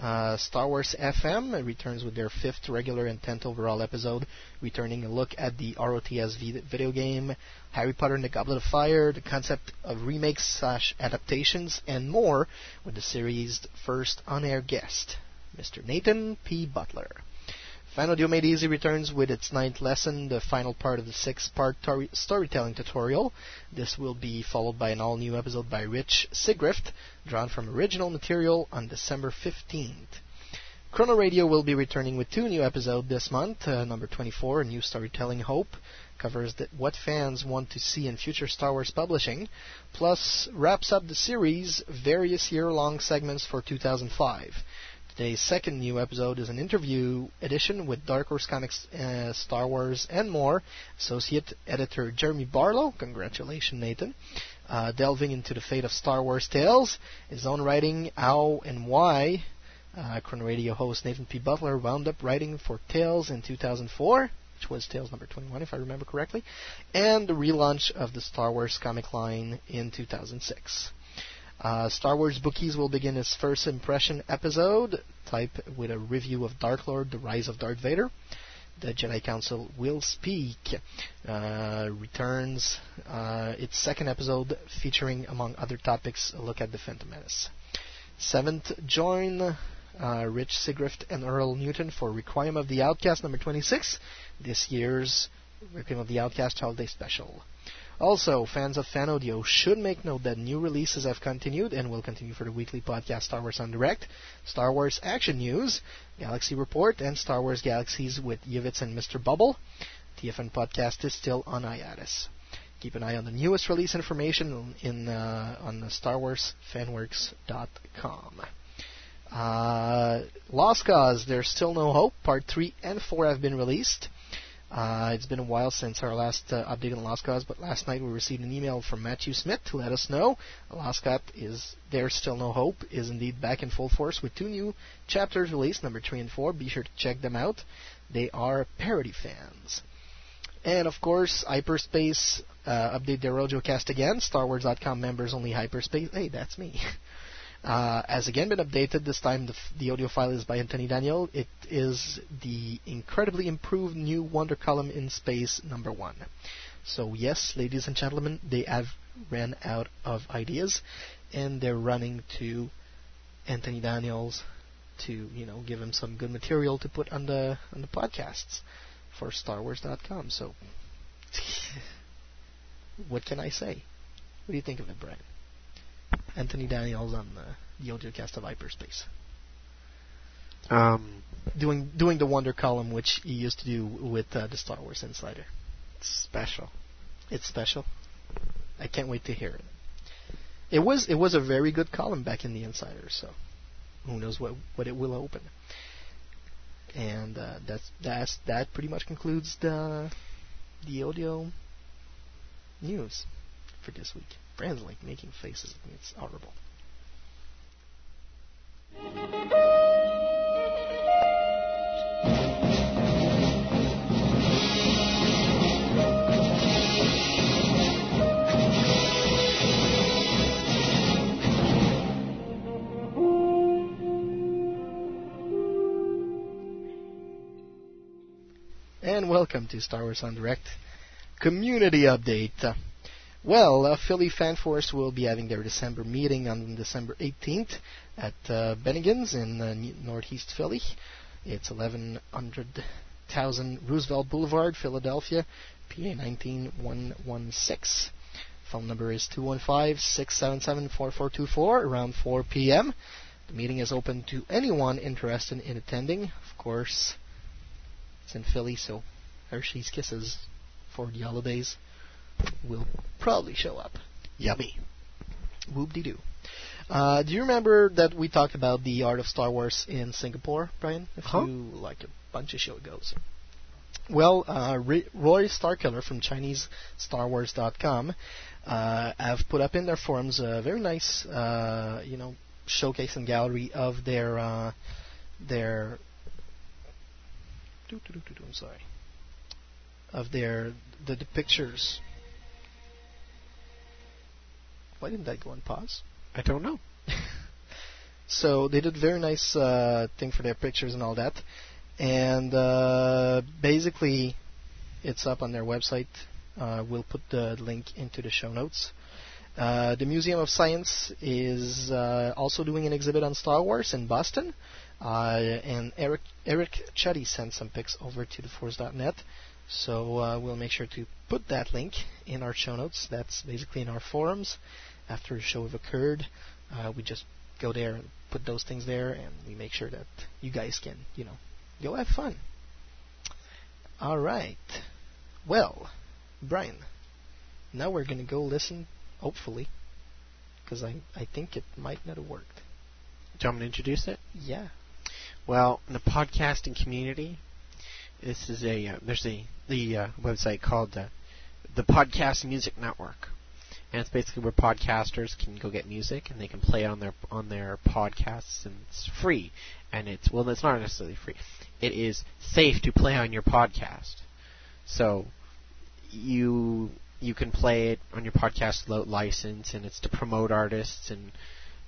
Uh, Star Wars FM returns with their fifth regular and tenth overall episode, returning a look at the ROTS video game, Harry Potter and the Goblet of Fire, the concept of remakes slash adaptations, and more, with the series' first on-air guest, Mr. Nathan P. Butler. Made Easy returns with its ninth lesson, the final part of the six-part storytelling tutorial. This will be followed by an all-new episode by Rich Sigrift, drawn from original material on December 15th. Chrono Radio will be returning with two new episodes this month. Uh, number 24, A New Storytelling Hope, covers the, what fans want to see in future Star Wars publishing, plus wraps up the series' various year-long segments for 2005. Today's second new episode is an interview edition with Dark Horse Comics, uh, Star Wars, and more. Associate editor Jeremy Barlow, congratulations, Nathan, uh, delving into the fate of Star Wars tales, his own writing, how and why Uh, Radio host Nathan P. Butler wound up writing for Tales in 2004, which was Tales number 21, if I remember correctly, and the relaunch of the Star Wars comic line in 2006. Uh, Star Wars Bookies will begin its first impression episode, type with a review of Dark Lord: The Rise of Darth Vader. The Jedi Council will speak. Uh, returns uh, its second episode, featuring among other topics a look at the Phantom Menace. Seventh, join uh, Rich Sigrift and Earl Newton for Requiem of the Outcast number 26, this year's Requiem of the Outcast Holiday Special. Also, fans of Fan Audio should make note that new releases have continued and will continue for the weekly podcast Star Wars en Direct, Star Wars Action News, Galaxy Report, and Star Wars Galaxies with Yvitz and Mr. Bubble. TFN podcast is still on hiatus. Keep an eye on the newest release information in uh, on the StarWarsFanWorks.com. Uh, Lost Cause, There's Still No Hope, Part 3 and 4 have been released. Uh, it's been a while since our last uh, update on Cause, but last night we received an email from Matthew Smith to let us know Cause is There's Still No Hope is indeed back in full force with two new chapters released, number 3 and 4. Be sure to check them out. They are parody fans. And of course, Hyperspace uh, update their Rojo cast again. StarWars.com members only Hyperspace. Hey, that's me. [LAUGHS] Uh, has again been updated. This time the, f- the audio file is by Anthony Daniel. It is the incredibly improved new Wonder Column in Space number one. So yes, ladies and gentlemen, they have ran out of ideas, and they're running to Anthony Daniels to you know give him some good material to put on the on the podcasts for StarWars.com. So [LAUGHS] what can I say? What do you think of it, Brian? Anthony Daniels on the, the audiocast of Hyperspace. Um, doing doing the Wonder column, which he used to do with uh, the Star Wars Insider. It's special. It's special. I can't wait to hear it. It was it was a very good column back in the Insider, so who knows what what it will open. And uh, that's that's that pretty much concludes the the audio news for this week. Brand's like making faces at me. It's horrible. And welcome to Star Wars en Direct Community Update. Well, uh, Philly Fan Force will be having their December meeting on December 18th at uh, Bennigan's in uh, Northeast Philly. It's 1100,000 Roosevelt Boulevard, Philadelphia, PA 19116. Phone number is 215-677-4424 around 4 p.m. The meeting is open to anyone interested in attending. Of course, it's in Philly, so Hershey's Kisses for the holidays will probably show up. Yummy. Whoop de doo. Uh, do you remember that we talked about the art of Star Wars in Singapore, Brian? A huh? few, like a bunch of show agoes. Well, uh, Roy Starkiller from ChineseStarWars.com uh, have put up in their forums a very nice, uh, you know, showcase and gallery of their uh, their. I'm sorry. Of their the, the pictures why didn't that go on pause? I don't know. [LAUGHS] so they did a very nice uh, thing for their pictures and all that, and uh, basically, it's up on their website. Uh, we'll put the link into the show notes. Uh, the Museum of Science is uh, also doing an exhibit on Star Wars in Boston, uh, and Eric Eric Chetty sent some pics over to theforce.net. So uh, we'll make sure to put that link in our show notes. That's basically in our forums after a show have occurred. Uh, we just go there and put those things there, and we make sure that you guys can, you know, go have fun. All right. Well, Brian, now we're going to go listen, hopefully, because I, I think it might not have worked. Do you want me to introduce it? Yeah. Well, in the podcasting community, this is a uh, there's a the uh, website called uh, the Podcast Music Network, and it's basically where podcasters can go get music and they can play it on their on their podcasts, and it's free. And it's well, it's not necessarily free. It is safe to play on your podcast. So you you can play it on your podcast without license, and it's to promote artists, and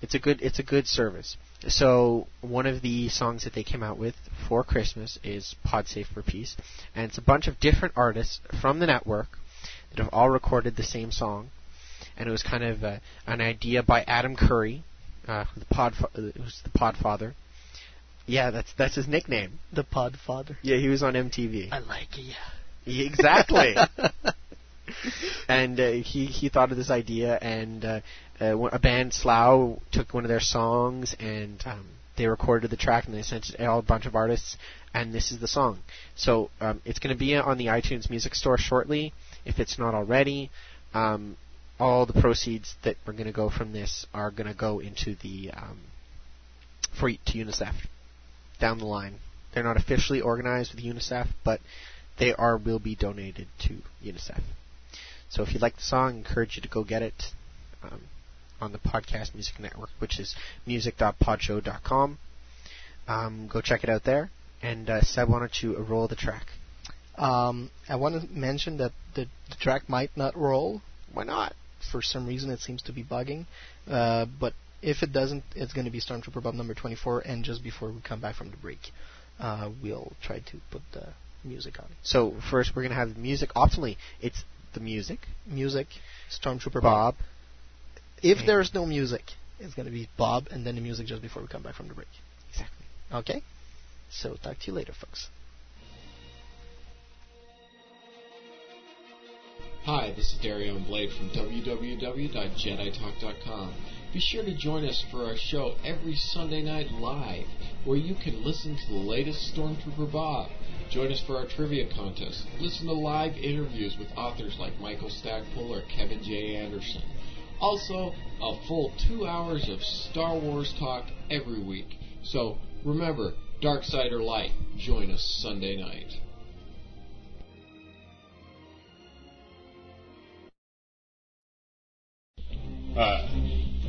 it's a good it's a good service. So one of the songs that they came out with for Christmas is "Pod Safe for Peace," and it's a bunch of different artists from the network that have all recorded the same song, and it was kind of uh, an idea by Adam Curry, uh, the pod uh, who's the Podfather. Yeah, that's that's his nickname. The Podfather. Yeah, he was on MTV. I like it. Yeah. Yeah, exactly. [LAUGHS] and uh, he he thought of this idea, and uh, uh, a band Slough took one of their songs and um, they recorded the track and they sent it to a bunch of artists, and this is the song. So um, it's going to be on the iTunes Music Store shortly, if it's not already. Um, all the proceeds that we're going to go from this are going to go into the um, for to UNICEF down the line. They're not officially organized with UNICEF, but they are will be donated to UNICEF. So if you like the song, I encourage you to go get it um, on the Podcast Music Network, which is music.podshow.com. Um, go check it out there. And uh, Seb, why don't you roll the track? Um, I want to mention that the, the, track might not roll. Why not? For some reason, it seems to be bugging. Uh, but if it doesn't, it's going to be Stormtrooper Bob number 24. And just before we come back from the break, uh, we'll try to put the music on. So first, we're going to have music. Optimally, it's the music. Music, Stormtrooper Bob. Bob. If and there's no music, it's going to be Bob and then the music just before we come back from the break. Exactly. Okay? So talk to you later, folks. Hi, this is Darion Blade from www.jeditalk.com. Be sure to join us for our show every Sunday night live, where you can listen to the latest Stormtrooper Bob Join us for our trivia contest. Listen to live interviews with authors like Michael Stackpole or Kevin J. Anderson. Also, a full two hours of Star Wars talk every week. So remember, dark side or light, join us Sunday night. Hi,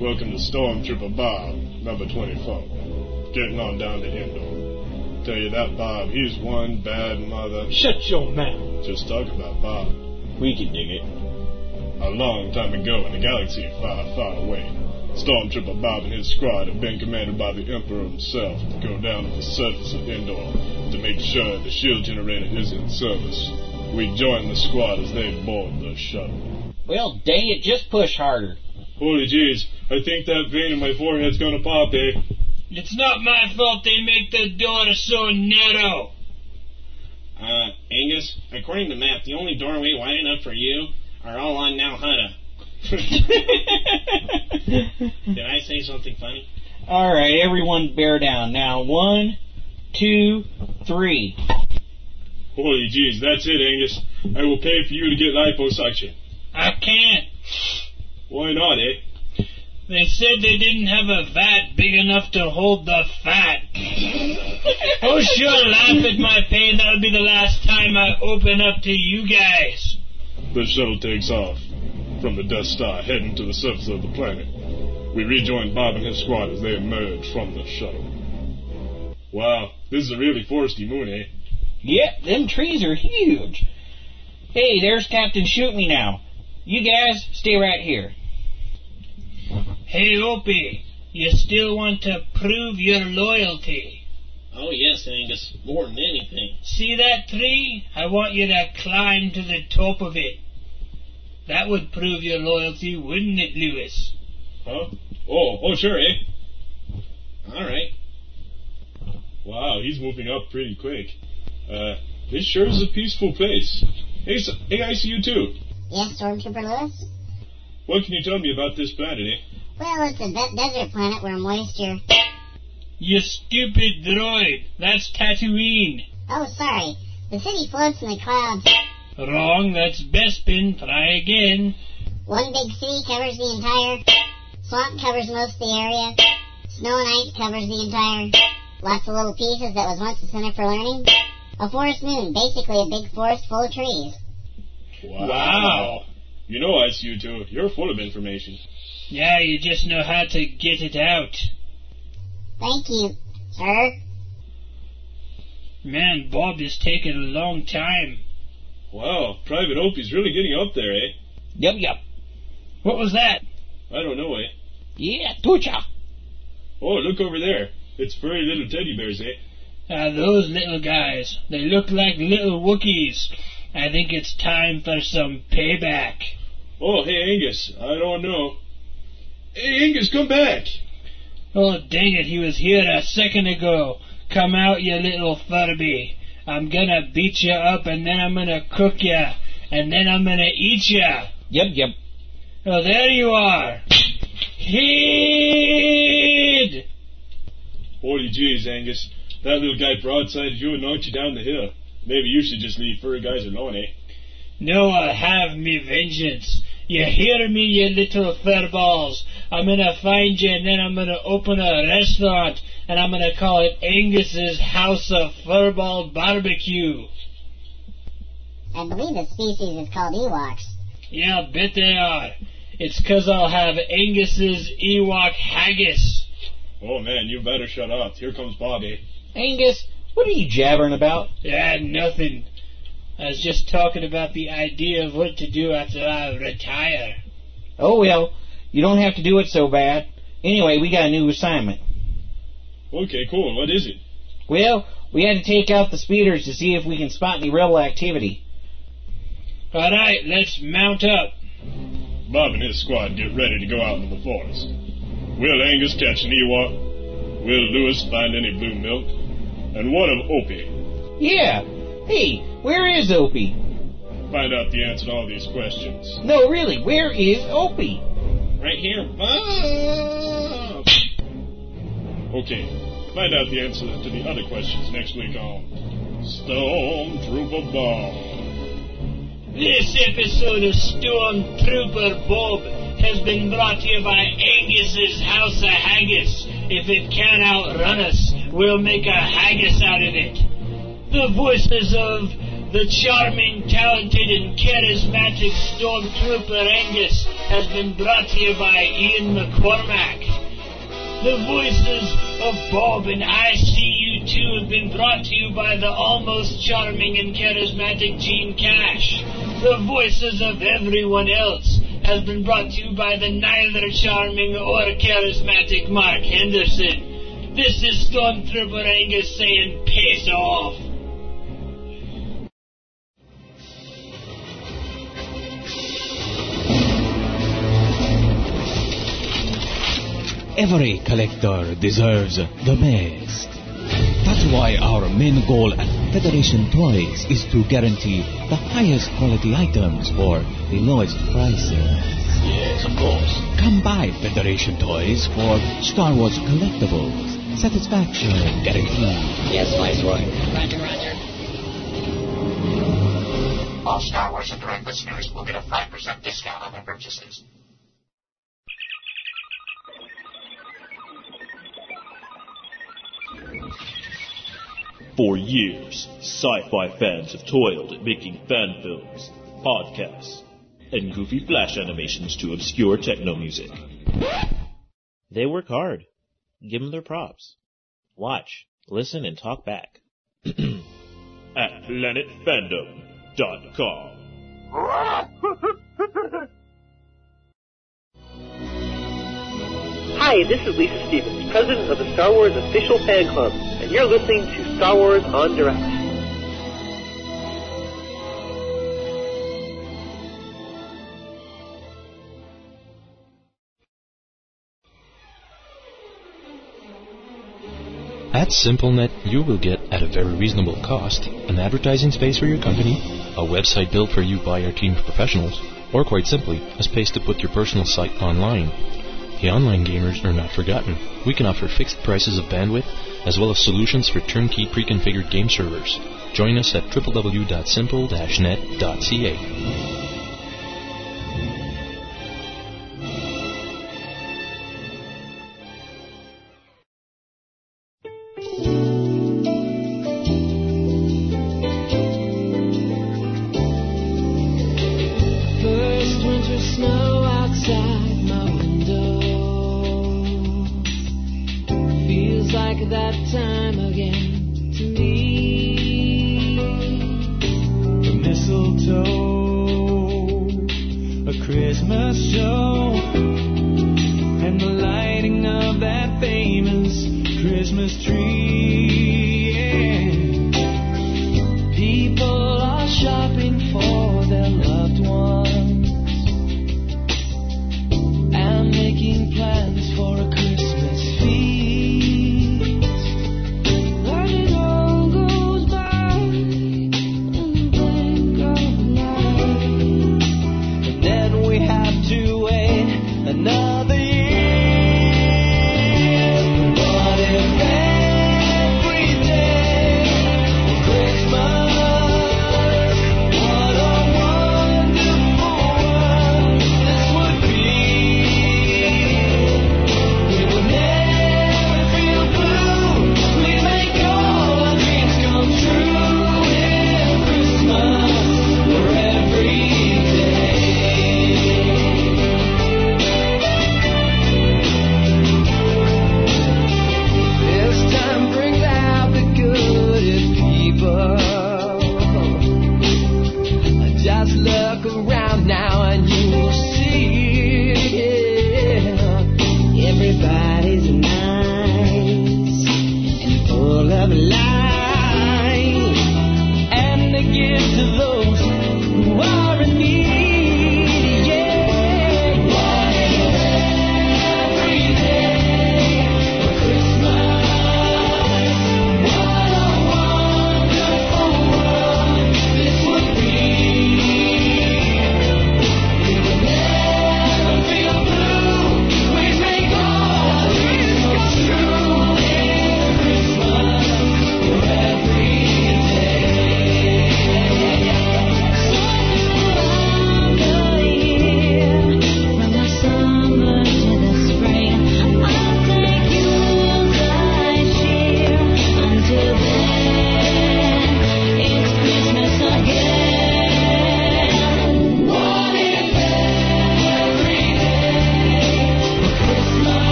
welcome to Stormtrooper Bob, number 24. Getting on down to Endor tell you that, Bob. He's one bad mother. Shut your mouth. Just talk about Bob. We can dig it. A long time ago in a galaxy far, far away, Stormtrooper Bob and his squad have been commanded by the Emperor himself to go down to the surface of Endor to make sure the shield generator is in service. We join the squad as they board the shuttle. Well, dang it, just push harder. Holy jeez, I think that vein in my forehead's gonna pop, eh? It's not my fault they make the door so narrow. Uh, Angus, according to map, the only doorway wide enough for you are all on Nal Hutta. [LAUGHS] Did I say something funny? All right, everyone, bear down. Now, one, two, three. Holy jeez, that's it, Angus. I will pay for you to get liposuction. I can't. Why not, eh? They said they didn't have a vat big enough to hold the fat. oh, sure, laugh at my pain. That'll be the last time I open up to you guys. The shuttle takes off from the Death Star, heading to the surface of the planet. We rejoin Bob and his squad as they emerge from the shuttle. Wow, this is a really foresty moon, eh? Yep, them trees are huge. Hey, there's Captain Shoot Me Now. You guys, stay right here. Hey, Opie, you still want to prove your loyalty? Oh, yes, Angus, more than anything. See that tree? I want you to climb to the top of it. That would prove your loyalty, wouldn't it, Lewis? Huh? Oh, oh, sure, eh? All right. Wow, he's moving up pretty quick. Uh, this sure is a peaceful place. Hey, so, hey, I see you too. Yes, Stormtrooper Lewis? What can you tell me about this planet, eh? Well, it's a de- desert planet where moisture. You stupid droid. That's Tatooine. Oh, sorry. The city floats in the clouds. Wrong. That's Bespin. Try again. One big city covers the entire. Swamp covers most of the area. Snow and ice covers the entire. Lots of little pieces that was once a center for learning. A forest moon, basically a big forest full of trees. Wow. wow. You know I see you two. You're full of information. Yeah, you just know how to get it out. Thank you, sir. Man, Bob is taking a long time. Wow, Private Opie's really getting up there, eh? Yep, yep. What was that? I don't know, eh? Yeah, Tucha. Oh, look over there. It's furry little teddy bears, eh? Ah, those little guys. They look like little Wookiees. I think it's time for some payback. Oh, hey, Angus. I don't know. Hey, Angus, come back. Oh, dang it, he was here a second ago. Come out, you little Furby. I'm gonna beat you up and then I'm gonna cook you. And then I'm gonna eat you. Yep, yep. Oh, there you are. Heed! Holy jeez, Angus. That little guy broadsided you and knocked you down the hill. Maybe you should just leave furry guys alone, eh? No, I'll have me vengeance. You hear me, you little furballs? I'm gonna find you and then I'm gonna open a restaurant and I'm gonna call it Angus's House of Furball Barbecue. I believe the species is called Ewoks. Yeah, I bet they are. It's 'cause I'll have Angus's Ewok haggis. Oh man, you better shut up. Here comes Bobby. Angus, what are you jabbering about? Yeah, nothing. I was just talking about the idea of what to do after I retire. Oh well, you don't have to do it so bad. Anyway, we got a new assignment. Okay, cool. What is it? Well, we had to take out the speeders to see if we can spot any rebel activity. All right, let's mount up. Bob and his squad get ready to go out into the forest. Will Angus catch an Ewok? Will Lewis find any blue milk? And what of Opie? Yeah. Hey, where is Opie? Find out the answer to all these questions. No, really, where is Opie? Right here. Bob! Okay, find out the answer to the other questions next week on Stormtrooper Bob. This episode of Stormtrooper Bob has been brought to you by Angus's House of Haggis. If it can't outrun us, we'll make a haggis out of it. The voices of the charming, talented, and charismatic Stormtrooper Angus has been brought to you by Ian McCormack. The voices of Bob and I See You Too have been brought to you by the almost charming and charismatic Gene Cash. The voices of everyone else has been brought to you by the neither charming or charismatic Mark Henderson. This is Stormtrooper Angus saying piss off. Every collector deserves the best. That's why our main goal at Federation Toys is to guarantee the highest quality items for the lowest prices. Yes, of course. Come by Federation Toys for Star Wars collectibles. Satisfaction guaranteed. Yes, Viceroy. Roger, roger. All Star Wars en Direct listeners will get a 5% discount on their purchases. For years, sci-fi fans have toiled at making fan films, podcasts, and goofy flash animations to obscure techno music. They work hard. Give them their props. Watch, listen, and talk back. [CLEARS THROAT] at planetfandom.com. Hi, this is Lisa Stevens, president of the Star Wars Official Fan Club, and you're listening to Star Wars en Direct. At SimpleNet, you will get, at a very reasonable cost, an advertising space for your company, a website built for you by our team of professionals, or quite simply, a space to put your personal site online. The online gamers are not forgotten. We can offer fixed prices of bandwidth, as well as solutions for turnkey pre-configured game servers. Join us at www.simple-net.ca.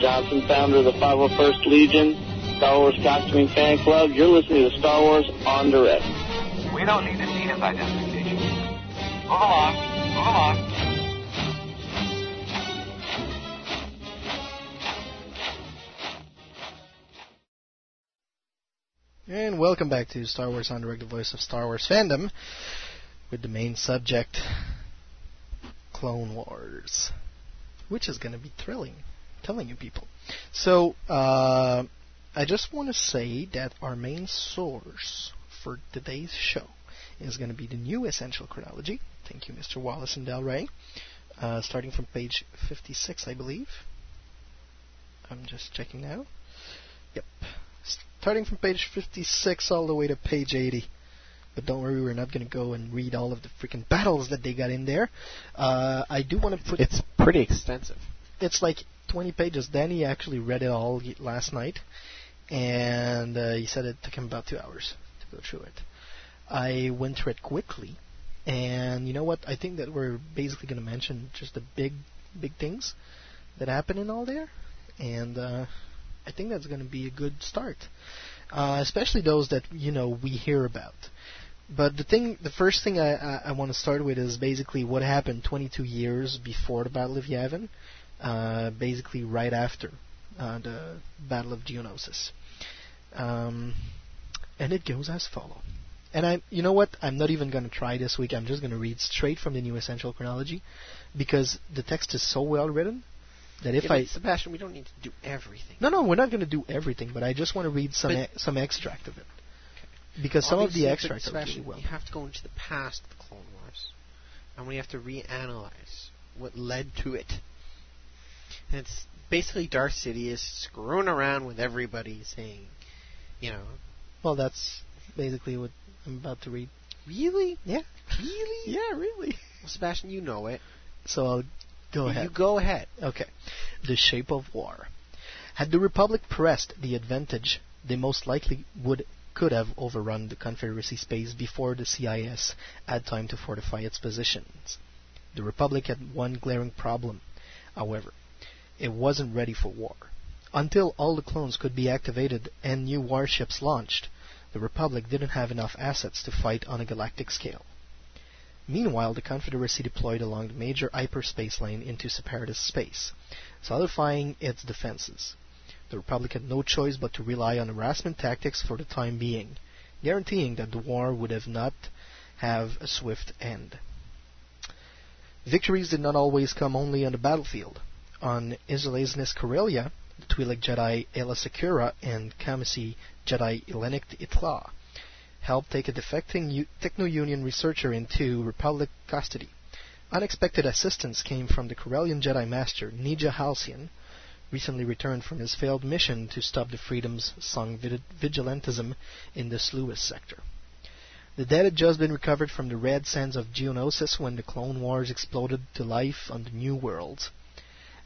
Johnson, founder of the 501st Legion, Star Wars Costuming Fan Club. You're listening to Star Wars en Direct. We don't need to see his identification. Move along. Move along. And welcome back to Star Wars en Direct, the voice of Star Wars fandom, with the main subject, Clone Wars, which is going to be thrilling telling you people. So, uh, I just want to say that our main source for today's show is going to be the new Essential Chronology. Thank you, Mr. Wallace and Del Rey. Uh, starting from page 56, I believe. I'm just checking now. Yep. Starting from page 56 all the way to page 80. But don't worry, we're not going to go and read all of the freaking battles that they got in there. Uh, I do want to put. It's pretty extensive. It's like 20 pages. Danny actually read it all last night, and uh, he said it took him about two hours to go through it. I went through it quickly, and you know what? I think that we're basically going to mention just the big, big things that happen in all there, and uh, I think that's going to be a good start, uh, especially those that you know we hear about. But the thing, the first thing I, I, I want to start with is basically what happened 22 years before the Battle of Yavin, uh, basically right after uh, the Battle of Geonosis. Um, and it goes as follow. And I, you know what? I'm not even going to try this week. I'm just going to read straight from the New Essential Chronology, because the text is so well written that if Yeah, I Sebastian, we don't need to do everything. no, no, we're not going to do everything, but I just want to read some e- some extract of it because some of the extracts are really well. You have to go into the past of the Clone Wars, and we have to reanalyze what led to it. And it's basically Darth Sidious screwing around with everybody, saying, you know, Well, that's basically what I'm about to read. really, Yeah, really, [LAUGHS] yeah, really. well, Sebastian, you know it. So I'll go ahead. You go ahead. Okay. The shape of war. Had the Republic pressed the advantage, they most likely would could have overrun the Confederacy space before the CIS had time to fortify its positions. The Republic had one glaring problem, however. It wasn't ready for war. Until all the clones could be activated and new warships launched, the Republic didn't have enough assets to fight on a galactic scale. Meanwhile, the Confederacy deployed along the major hyperspace lane into separatist space, solidifying its defenses. The Republic had no choice but to rely on harassment tactics for the time being, guaranteeing that the war would have not have a swift end. Victories did not always come only on the battlefield. On Isolationist Corellia, the Twi'lek Jedi Aayla Secura and Kamasi Jedi Ylenic It'kla helped take a defecting Techno-Union researcher into Republic custody. Unexpected assistance came from the Corellian Jedi Master Nejaa Halcyon, recently returned from his failed mission to stop the Freedom's sung vigilantism in the Sluis sector. The dead had just been recovered from the red sands of Geonosis when the Clone Wars exploded to life on the New Worlds.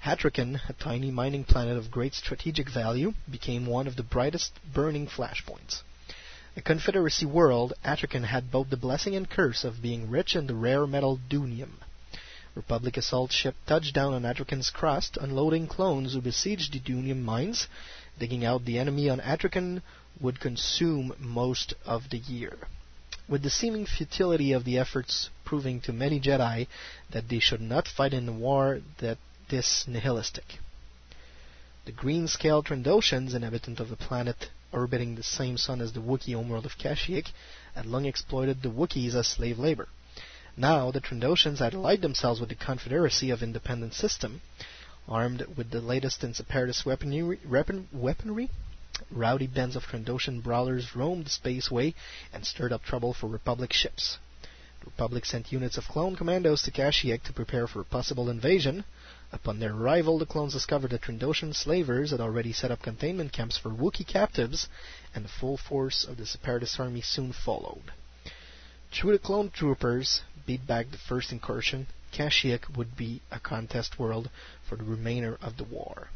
Atrakan, a tiny mining planet of great strategic value, became one of the brightest burning flashpoints. A Confederacy world, Atrakan had both the blessing and curse of being rich in the rare metal dunium. Republic assault ship touched down on Atrakan's crust, unloading clones who besieged the dunium mines. Digging out the enemy on Atrakan would consume most of the year. With the seeming futility of the efforts proving to many Jedi that they should not fight in a war that this nihilistic. The green-scaled Trandoshans, inhabitant of the planet orbiting the same sun as the Wookiee homeworld of Kashyyyk, had long exploited the Wookiees as slave labor. Now, the Trandoshans had allied themselves with the Confederacy of Independent System, armed with the latest in separatist weaponry, weapon, weaponry. Rowdy bands of Trandoshan brawlers roamed the spaceway and stirred up trouble for Republic ships. The Republic sent units of clone commandos to Kashyyyk to prepare for a possible invasion. Upon their arrival, the clones discovered that Trandoshan slavers had already set up containment camps for Wookiee captives, and the full force of the Separatist army soon followed. Through the clone troopers beat back the first incursion, Kashyyyk would be a contest world for the remainder of the war.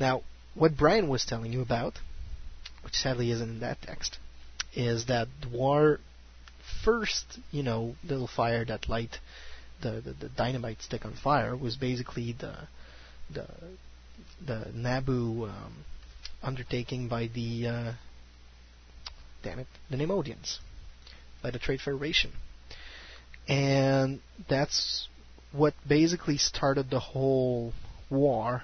Now, what Brian was telling you about, which sadly isn't in that text, is that the war first, you know, little fire that light the, the, the dynamite stick on fire was basically the the the Naboo um, undertaking by the uh, damn it the Neimoidians by the Trade Federation, and that's what basically started the whole war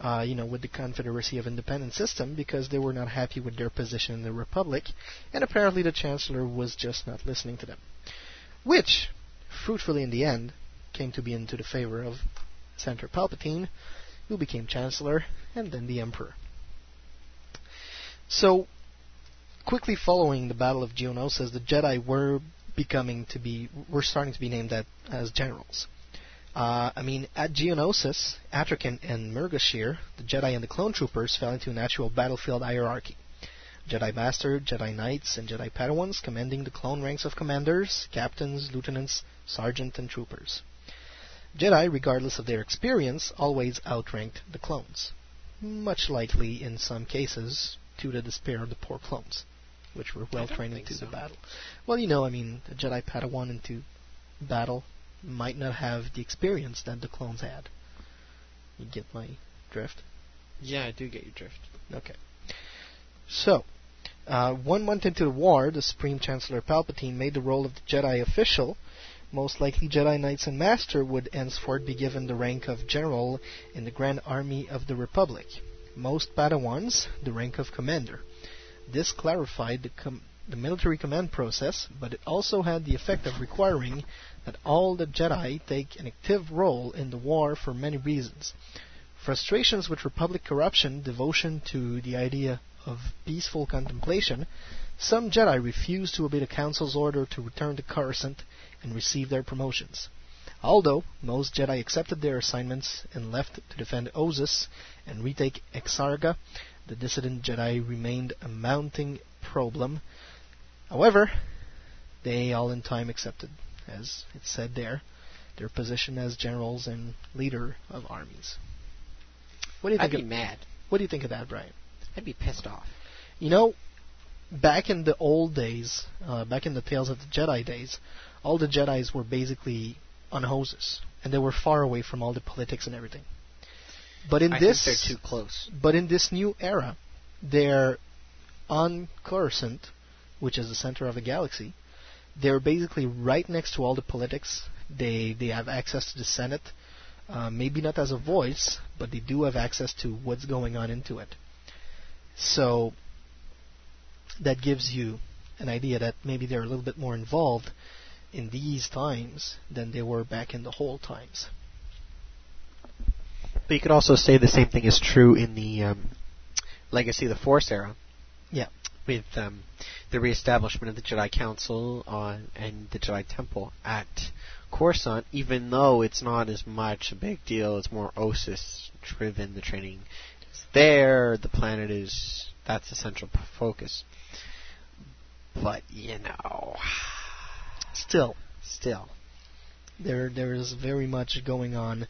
uh, you know, with the Confederacy of Independent system because they were not happy with their position in the Republic, and apparently the Chancellor was just not listening to them. Which, fruitfully in the end, came to be into the favor of Senator Palpatine, who became Chancellor and then the Emperor. So, quickly following the Battle of Geonosis, the Jedi were becoming to be, were starting to be named at, as generals. Uh, I mean, at Geonosis, Atrakan and Murgashir, the Jedi and the clone troopers fell into an actual battlefield hierarchy. Jedi Master, Jedi Knights, and Jedi Padawans commanding the clone ranks of commanders, captains, lieutenants, sergeant, and troopers. Jedi, regardless of their experience, always outranked the clones, much likely in some cases to the despair of the poor clones, which were well trained into so. the battle. Well, you know, I mean, a Jedi Padawan into battle might not have the experience that the clones had. You get my drift? Yeah, I do get your drift. Okay. So, uh, one month into the war, the Supreme Chancellor Palpatine made the role of the Jedi official. Most likely, Jedi Knights and Master would henceforth be given the rank of General in the Grand Army of the Republic. Most Padawans, the rank of Commander. This clarified the, com- the military command process, but it also had the effect of requiring that all the Jedi take an active role in the war for many reasons. Frustrations with Republic corruption, devotion to the idea of peaceful contemplation, some Jedi refused to obey the Council's order to return to Coruscant and receive their promotions. Although most Jedi accepted their assignments and left to defend Ossus and retake Excarga, the dissident Jedi remained a mounting problem. However, they all in time accepted, as it said there, their position as generals and leader of armies. What do you I'd think? be of, mad. What do you think of that, Brian? I'd be pissed off. You know, back in the old days, uh, back in the Tales of the Jedi days, all the Jedi's were basically on Ossus, and they were far away from all the politics and everything. But in I this, think they're too close. but in this new era, they're on Coruscant, which is the center of the galaxy. They're basically right next to all the politics. They they have access to the Senate. Uh, maybe not as a voice, but they do have access to what's going on into it. So that gives you an idea that maybe they're a little bit more involved in these times than they were back in the whole times. But you could also say the same thing is true in the um, Legacy of the Force era. Yeah. With um, the reestablishment of the Jedi Council on, and the Jedi Temple at Coruscant, even though it's not as much a big deal, it's more Ossus driven. The training there. The planet is that's the central focus. But you know, Still, still, there there is very much going on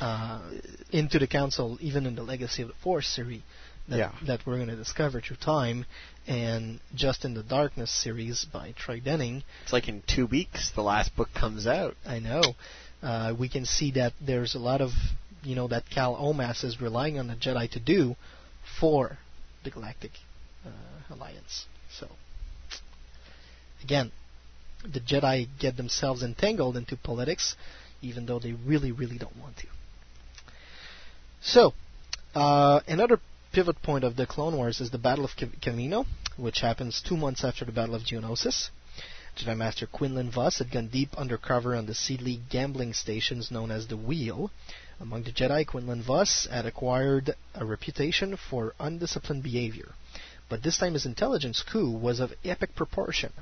uh, into the council, even in the Legacy of the Force series that, Yeah. that we're going to discover through time, and just in the Darkness series by Troy Denning. it's like in two weeks the last book comes out. I know. Uh, we can see that there's a lot of, you know, that Cal Omas is relying on the Jedi to do for the Galactic uh, Alliance. So, again, the Jedi get themselves entangled into politics, even though they really, really don't want to. So, uh, another pivot point of the Clone Wars is the Battle of Cam- Kamino, which happens two months after the Battle of Geonosis. Jedi Master Quinlan Vos had gone deep undercover on the Seedley gambling stations known as the Wheel. Among the Jedi, Quinlan Vos had acquired a reputation for undisciplined behavior, but this time his intelligence coup was of epic proportion.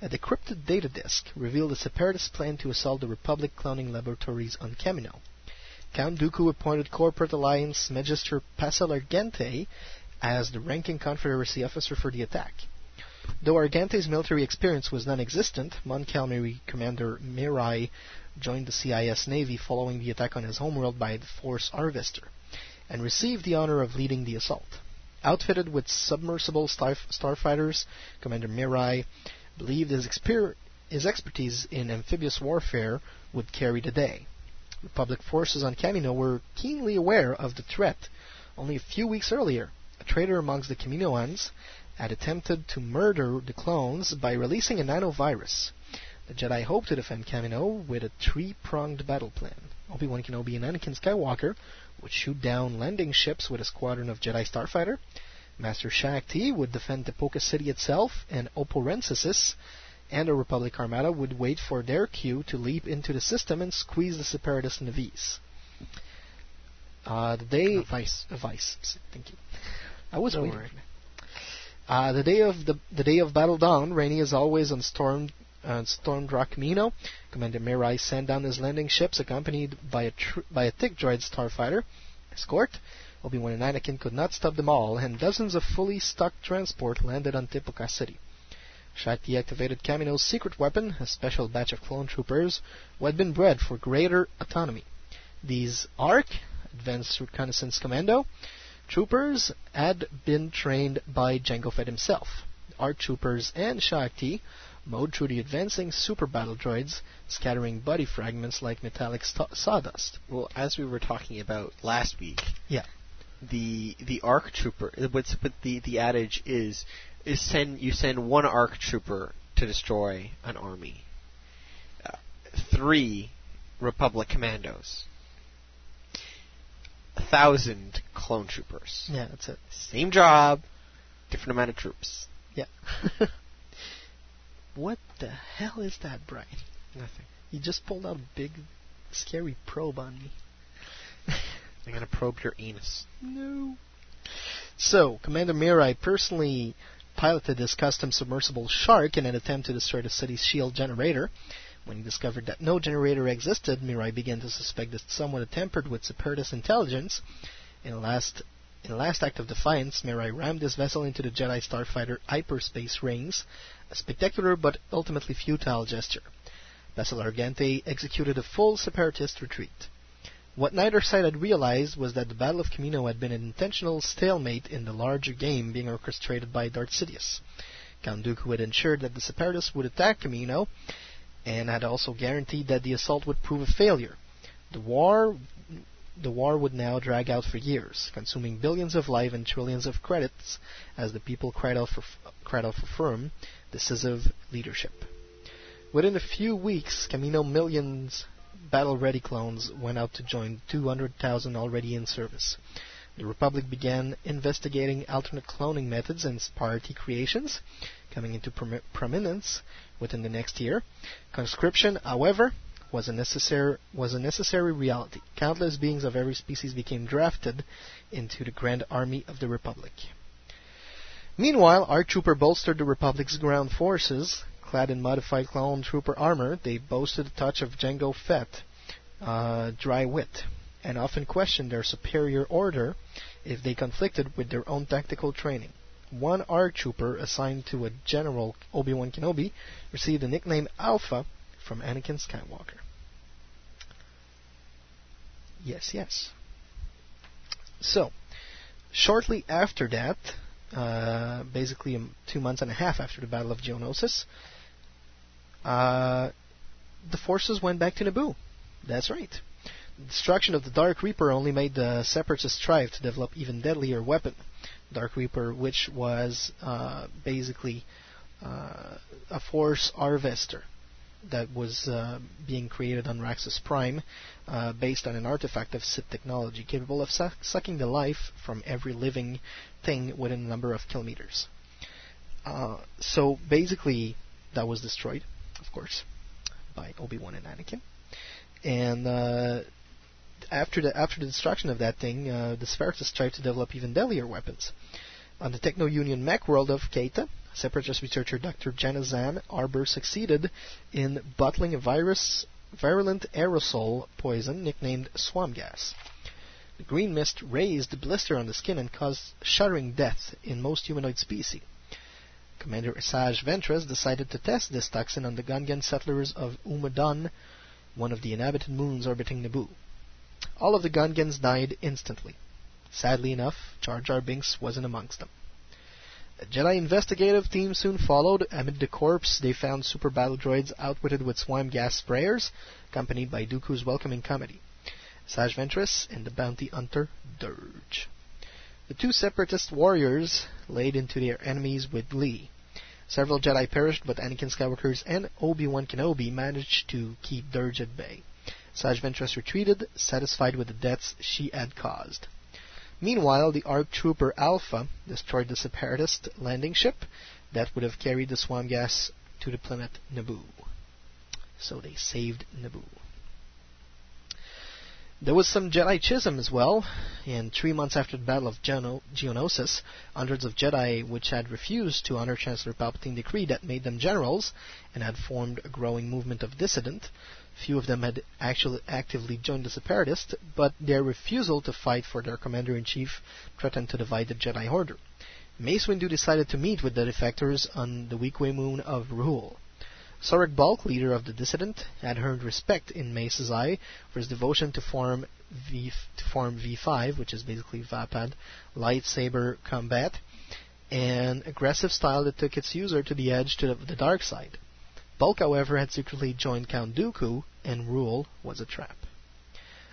A decrypted data disk revealed a separatist plan to assault the Republic cloning laboratories on Kamino. Count Dooku appointed Corporate Alliance Magister Passel Argente as the ranking Confederacy officer for the attack. Though Argente's military experience was non-existent, Mon Calamari Commander Merai joined the CIS Navy following the attack on his homeworld by the Force Harvester, and received the honor of leading the assault. Outfitted with submersible star- starfighters, Commander Merai believed his, exper- his expertise in amphibious warfare would carry the day. The Republic forces on Kamino were keenly aware of the threat. Only a few weeks earlier, a traitor amongst the Kaminoans had attempted to murder the clones by releasing a nanovirus. The Jedi hoped to defend Kamino with a three-pronged battle plan. Obi-Wan Kenobi and Anakin Skywalker would shoot down landing ships with a squadron of Jedi starfighter. Master Shaak Ti would defend Tipoca City itself, and Oporensis and the Republic Armada would wait for their cue to leap into the system and squeeze the Separatists in the V's. Uh, the day vice, vice. Thank you. I was Don't waiting. worry. for that. Uh, the day of the the day of battle dawn, Rainey is always on storm uh, stormed Rock Kamino. Commander Mirai sent down his landing ships, accompanied by a tr- by a thick droid starfighter escort. Obi-Wan and Anakin could not stop them all, and dozens of fully stocked transport landed on Tipoca City. Shaak Ti activated Kamino's secret weapon, a special batch of clone troopers who had been bred for greater autonomy. These ARC, Advanced Reconnaissance Commando, troopers had been trained by Jango Fett himself. ARC troopers and Shaak Ti mowed through the advancing super battle droids, scattering body fragments like metallic st- sawdust. Well, as we were talking about last week, Yeah. the the ARC trooper. What's but the the adage is is send you send one ARC trooper to destroy an army. Uh, three Republic commandos. A thousand clone troopers. Yeah, that's it. Same job, different amount of troops. Yeah. [LAUGHS] what the hell is that, Brian? Nothing. You just pulled out a big, scary probe on me. [LAUGHS] I'm gonna probe your anus. No. So, Commander Merai personally piloted this custom submersible Shark in an attempt to destroy the city's shield generator. When he discovered that no generator existed, Merai began to suspect that someone had tampered with Separatist intelligence. In a last, in a last act of defiance, Merai rammed his vessel into the Jedi starfighter hyperspace rings, a spectacular but ultimately futile gesture. Passel Argente executed a full Separatist retreat. What neither side had realized was that the Battle of Kamino had been an intentional stalemate in the larger game being orchestrated by Darth Sidious. Count Dooku had ensured that the Separatists would attack Kamino, and had also guaranteed that the assault would prove a failure. The war, the war would now drag out for years, consuming billions of life and trillions of credits as the people cried out for, cried out for firm, decisive leadership. Within a few weeks, Kamino millions battle-ready clones went out to join 200,000 already in service. The Republic began investigating alternate cloning methods and priority creations, coming into promi- prominence within the next year. Conscription, however, was a was a necessary reality. Countless beings of every species became drafted into the Grand Army of the Republic. Meanwhile, ARC trooper bolstered the Republic's ground forces. Clad in modified clone trooper armor, they boasted a touch of Jango Fett, uh, dry wit, and often questioned their superior order if they conflicted with their own tactical training. One ARC trooper assigned to a General Obi-Wan Kenobi received the nickname Alpha from Anakin Skywalker. Yes, yes. So, shortly after that, uh, basically two months and a half after the Battle of Geonosis, uh, the forces went back to Naboo. That's right. The destruction of the Dark Reaper only made the Separatists strive to develop even deadlier weapon. Dark Reaper, which was uh, basically uh, a Force harvester that was uh, being created on Raxus Prime, uh, based on an artifact of Sith technology, capable of su- sucking the life from every living thing within a number of kilometers. Uh, so basically, that was destroyed, of course, by Obi-Wan and Anakin. And uh, after the after the destruction of that thing, uh, the Separatists tried to develop even deadlier weapons. On the Techno Union mech world of Keita, Separatist researcher Dr. Janazan Arbor succeeded in bottling a virus, virulent aerosol poison nicknamed swamp gas. The green mist raised the blister on the skin and caused shuddering death in most humanoid species. Commander Asajj Ventress decided to test this toxin on the Gungan settlers of Ohma-D'un, one of the inhabited moons orbiting Naboo. All of the Gungans died instantly. Sadly enough, Jar Jar Binks wasn't amongst them. A Jedi investigative team soon followed. Amid the corpse, they found super battle droids outwitted with swamp gas sprayers, accompanied by Dooku's welcoming comedy. Saj Ventress and the bounty hunter Dirge. The two separatist warriors laid into their enemies with glee. Several Jedi perished, but Anakin Skywalker's and Obi-Wan Kenobi managed to keep Dirge at bay. Sage Ventress retreated, satisfied with the deaths she had caused. Meanwhile, the ARC trooper Alpha destroyed the separatist landing ship that would have carried the swamp gas to the planet Naboo. So they saved Naboo. There was some Jedi schism as well, and three months after the Battle of Geono- Geonosis, hundreds of Jedi which had refused to honor Chancellor Palpatine's decree that made them generals and had formed a growing movement of dissident. Few of them had actually actively joined the separatists, but their refusal to fight for their commander-in-chief threatened to divide the Jedi Order. Mace Windu decided to meet with the defectors on the Weequay moon of Ruul. Sora Bulq, leader of the dissident, had earned respect in Mace's eye for his devotion to form V to form V5, which is basically Vaapad, lightsaber combat, an aggressive style that took its user to the edge to the, the dark side. Bulq, however, had secretly joined Count Dooku, and Ruul was a trap.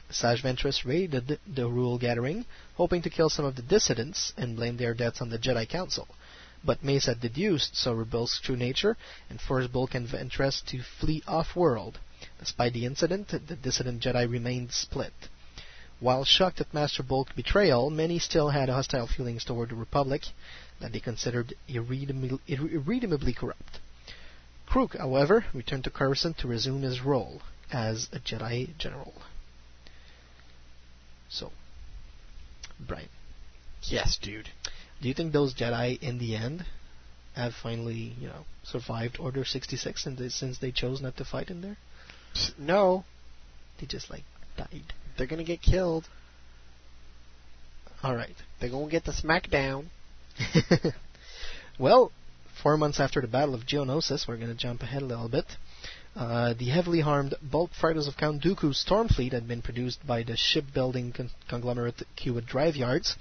Sage Ventress raided the Ruul gathering, hoping to kill some of the dissidents and blame their deaths on the Jedi Council. But Mace had deduced Sora Bulq's true nature and forced Bulq and Ventress to flee off-world. Despite the incident, the dissident Jedi remained split. While shocked at Master Bulq's betrayal, many still had hostile feelings toward the Republic that they considered irredeemably corrupt. Crook, however, returned to Coruscant to resume his role as a Jedi General. So, Brian. Yes, dude. Do you think those Jedi, in the end, have finally, you know, survived Order 66 and they, since they chose not to fight in there? No. They just, like, died. They're gonna get killed. Alright. They're gonna get the smackdown. [LAUGHS] well, four months after the Battle of Geonosis, we're going to jump ahead a little bit. Uh, the heavily harmed bulk fighters of Count Dooku's storm fleet had been produced by the shipbuilding con- conglomerate Kuat Drive Yards.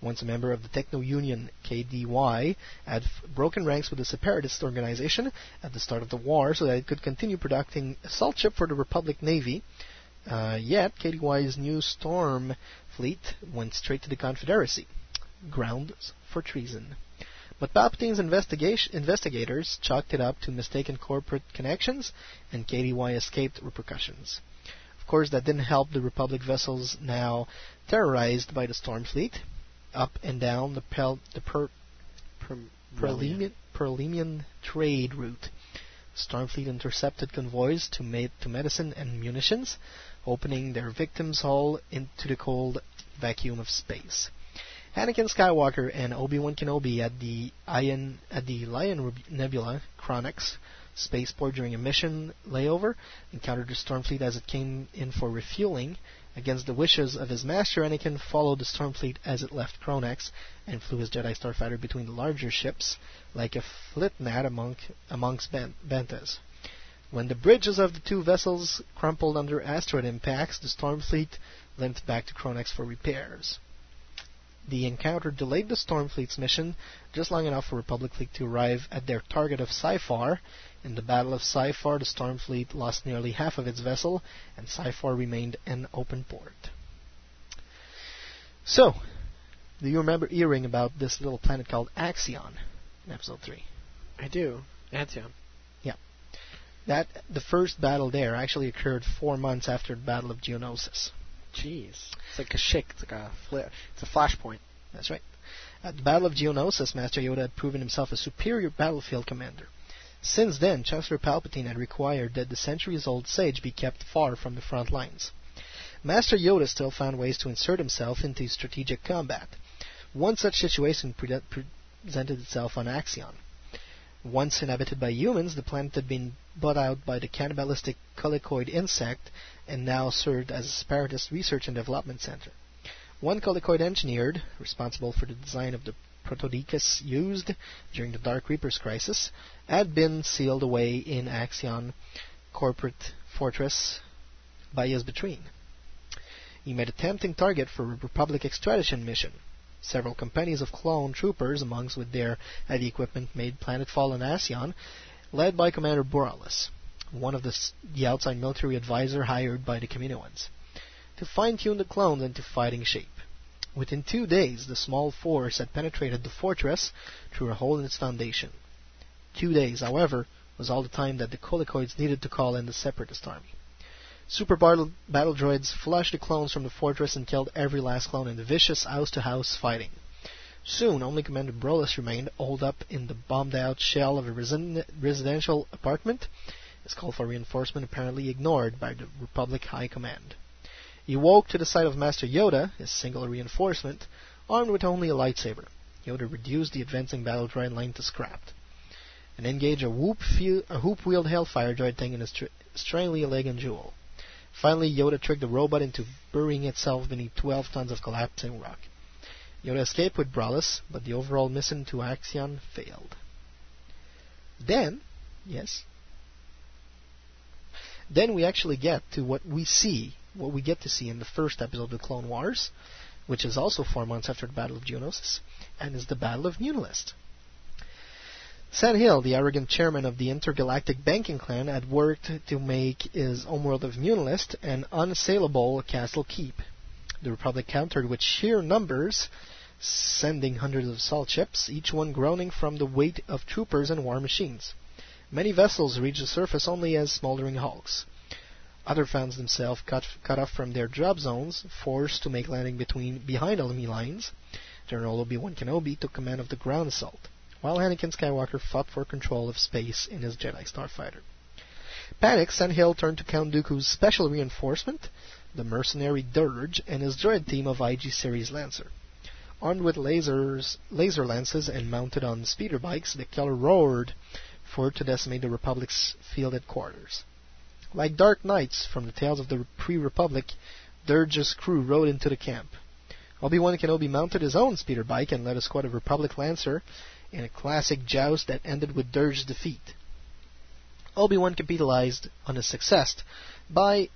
Once a member of the Techno Union, KDY, had f- broken ranks with the separatist organization at the start of the war so that it could continue producing assault ship for the Republic Navy. Uh, yet, KDY's new storm fleet went straight to the Confederacy. Grounds for treason. But Palpatine's investigators chalked it up to mistaken corporate connections, and KDY escaped repercussions. Of course, that didn't help the Republic vessels now terrorized by the Storm Fleet. Up and down the, Pel- the per- per- Perlemian, Perlemian trade route. Stormfleet intercepted convoys to, ma- to medicine and munitions, opening their victims' hull into the cold vacuum of space. Anakin Skywalker and Obi-Wan Kenobi at the Ion at the Lion Nebula Chronix spaceport during a mission layover encountered the Stormfleet as it came in for refueling. Against the wishes of his master, Anakin followed the Stormfleet as it left Chronex and flew his Jedi Starfighter between the larger ships like a flitnat among, amongst ben- Bentes. When the bridges of the two vessels crumpled under asteroid impacts, the Stormfleet limped back to Chronex for repairs. The encounter delayed the Stormfleet's mission just long enough for Republic Fleet to arrive at their target of Cyphar. In the Battle of Cyphar, the Stormfleet lost nearly half of its vessel, and Cyphar remained an open port. So, do you remember hearing about this little planet called Axion in Episode 3? I do. Axion. Yeah. That the first battle there actually occurred four months after the Battle of Geonosis. Jeez. It's like a shick. It's like a flare. It's a flashpoint. That's right. At the Battle of Geonosis, Master Yoda had proven himself a superior battlefield commander. Since then, Chancellor Palpatine had required that the centuries-old sage be kept far from the front lines. Master Yoda still found ways to insert himself into strategic combat. One such situation pre- presented itself on Axion. Once inhabited by humans, the planet had been bought out by the cannibalistic colicoid insect and now served as a separatist research and development center. One colicoid engineer, responsible for the design of the Protodicus used during the Dark Reapers crisis, had been sealed away in Axion corporate fortress by Yasbatrine. He made a tempting target for a Republic extradition mission. Several companies of clone troopers, amongst with their heavy equipment, made planetfall in Axion, led by Commander Boralis, one of the, the outside military advisor hired by the Kaminoans, to fine-tune the clones into fighting shape. Within two days, the small force had penetrated the fortress through a hole in its foundation. Two days, however, was all the time that the Colicoids needed to call in the Separatist army. Super battle, battle droids flushed the clones from the fortress and killed every last clone in the vicious house-to-house fighting. Soon, only Commander Brolus remained, holed up in the bombed-out shell of a resi- residential apartment. His call for reinforcement apparently ignored by the Republic High Command. He woke to the sight of Master Yoda, his single reinforcement, armed with only a lightsaber. Yoda reduced the advancing battle droid line to scrap and engaged a whoop-wheeled Hailfire droid thing in a str- strangely elegant jewel. Finally, Yoda tricked the robot into burying itself beneath 12 tons of collapsing rock. Yoda escaped with Bralus, but the overall mission to Axion failed. Then, yes, then we actually get to what we see, what we get to see in the first episode of the Clone Wars, which is also four months after the Battle of Geonosis, and is the Battle of Muunilinst. San Hill, the arrogant chairman of the intergalactic banking clan, had worked to make his homeworld of Muunilinst an unassailable castle keep. The Republic countered with sheer numbers, sending hundreds of assault ships, each one groaning from the weight of troopers and war machines. Many vessels reached the surface only as smoldering hulks. Others found themselves cut, cut off from their drop zones, forced to make landing between behind enemy lines. General Obi-Wan Kenobi took command of the ground assault, while Anakin Skywalker fought for control of space in his Jedi Starfighter. Panic, San Hill turned to Count Dooku's special reinforcement, the mercenary Dirge, and his droid team of IG Series Lancer. Armed with lasers, laser lances and mounted on speeder bikes, the killer roared for to decimate the Republic's field headquarters. Like dark knights from the tales of the pre-Republic, Dirge's crew rode into the camp. Obi-Wan Kenobi mounted his own speeder bike and led a squad of Republic Lancer in a classic joust that ended with Dirge's defeat. Obi-Wan capitalized on his success by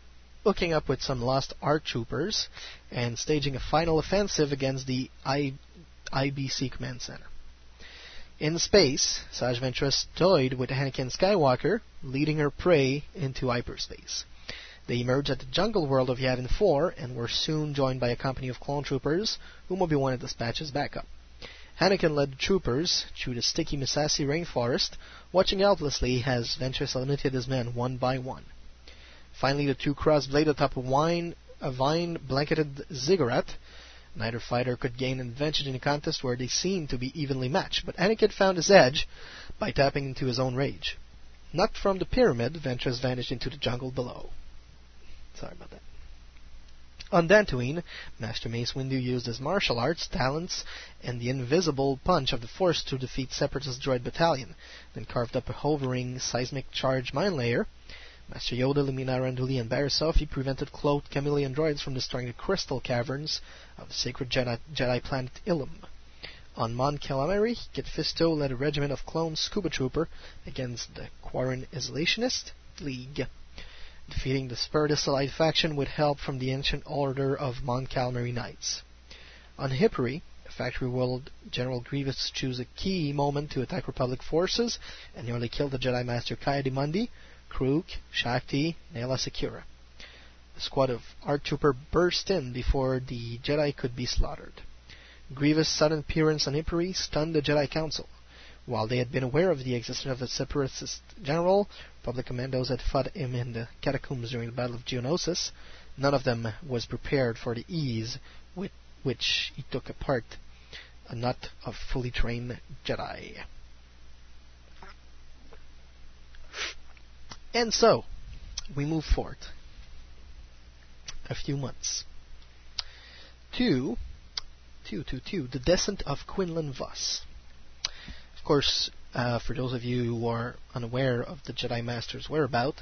hooking up with some lost ARC troopers and staging a final offensive against the I- IBC command center. In space, Saj Ventress toyed with Anakin Skywalker, leading her prey into hyperspace. They emerged at the jungle world of Yavin 4 and were soon joined by a company of clone troopers whom Obi-Wan dispatches backup. Anakin led the troopers through the sticky Massassi rainforest, watching helplessly as Ventress eliminated his men one by one. Finally, the two crossed blade atop a, wine, a vine-blanketed ziggurat. Neither fighter could gain an advantage in a contest where they seemed to be evenly matched, but Anakin found his edge by tapping into his own rage. Knocked from the pyramid, Ventress vanished into the jungle below. Sorry about that. On Dantooine, Master Mace Windu used his martial arts, talents, and the invisible punch of the Force to defeat Separatist droid battalion, then carved up a hovering seismic charge mine layer. Master Yoda, Luminara Unduli, and Barriss Offee prevented cloaked chameleon droids from destroying the crystal caverns of the sacred Jedi, Jedi planet Ilum. On Mon Calamari, Kit Fisto led a regiment of clone scuba trooper against the Quarren Isolationist League, defeating the allied faction with help from the ancient order of Mon Calamari Knights. On Hypori, Factory World, General Grievous chose a key moment to attack Republic forces and nearly killed the Jedi Master Ki-Adi-Mundi, Krook, Shaak Ti, Nayla Secura. A squad of ARC Trooper burst in before the Jedi could be slaughtered. Grievous' sudden appearance on Hypori stunned the Jedi Council. While they had been aware of the existence of the Separatist general, public commandos had fought him in the catacombs during the Battle of Geonosis. None of them was prepared for the ease with which he took apart a knot of fully trained Jedi. And so, we move forward a few months to, to, to, to the descent of Quinlan Vos. Of course, uh, for those of you who are unaware of the Jedi Master's whereabout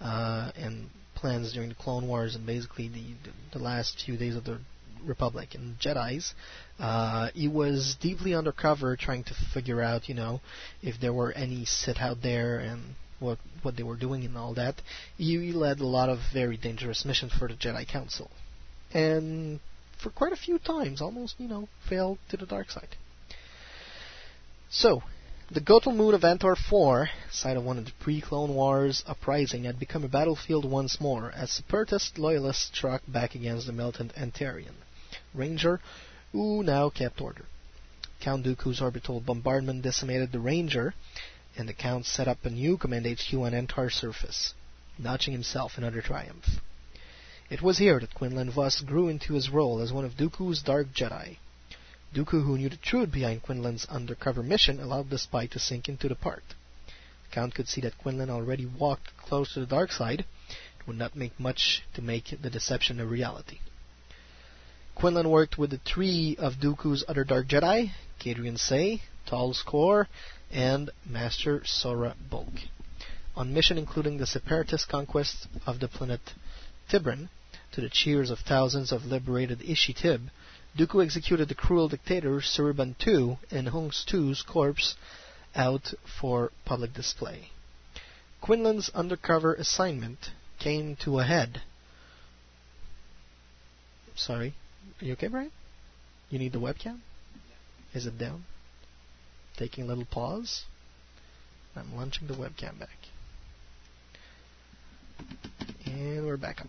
uh, and plans during the Clone Wars and basically the, the, the last few days of the Republic and Jedi's, uh, he was deeply undercover trying to figure out, you know, if there were any Sith out there and what what they were doing and all that. He, he led a lot of very dangerous missions for the Jedi Council, and for quite a few times, almost you know, failed to the dark side. So, the Gotal Moon of Antar IV, site of one of the pre-Clone Wars uprising, had become a battlefield once more as separatist loyalists struck back against the militant Antarian Ranger, who now kept order. Count Dooku's orbital bombardment decimated the Ranger, and the Count set up a new command HQ on Antar's surface, notching himself another triumph. It was here that Quinlan Vos grew into his role as one of Dooku's Dark Jedi. Dooku, who knew the truth behind Quinlan's undercover mission, allowed the spy to sink into the part. The Count could see that Quinlan already walked close to the dark side. It would not make much to make the deception a reality. Quinlan worked with the three of Dooku's other Dark Jedi, Kadrian Sey, Tol Skorr, and Master Sora Bulq. On mission including the separatist conquest of the planet Tibrin, to the cheers of thousands of liberated Ishitib, Dooku executed the cruel dictator Suriban II and Hung Stu's corpse out for public display. Quinlan's undercover assignment came to a head. Sorry, are you okay, Brian? You need the webcam? Is it down? Taking a little pause. I'm launching the webcam back. And we're back up.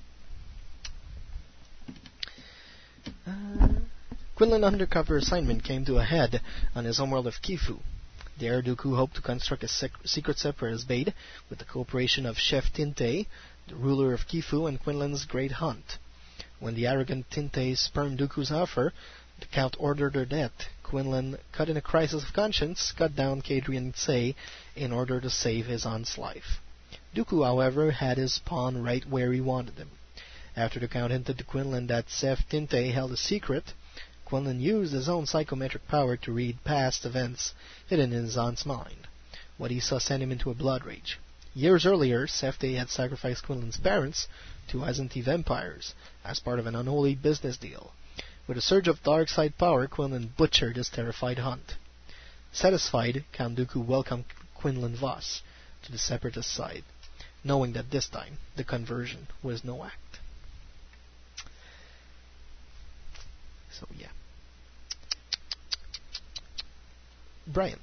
Quinlan undercover assignment came to a head on his homeworld of Kiffu. There, Dooku hoped to construct a sec- secret separatist base with the cooperation of Chef Tinte, the ruler of Kiffu, and Quinlan's Great Hunt. When the arrogant Tinte spurned Dooku's offer, the Count ordered her death. Quinlan, caught in a crisis of conscience, cut down Kadrian Sey in order to save his aunt's life. Dooku, however, had his pawn right where he wanted him. After the Count hinted to Quinlan that Chef Tinte held a secret, Quinlan used his own psychometric power to read past events hidden in his aunt's mind. What he saw sent him into a blood rage. Years earlier, Sefte had sacrificed Quinlan's parents to Anzati vampires as part of an unholy business deal. With a surge of dark side power, Quinlan butchered his terrified hunt. Satisfied, Count Dooku welcomed Quinlan Vos to the separatist side, knowing that this time the conversion was no act. So yeah. Brian.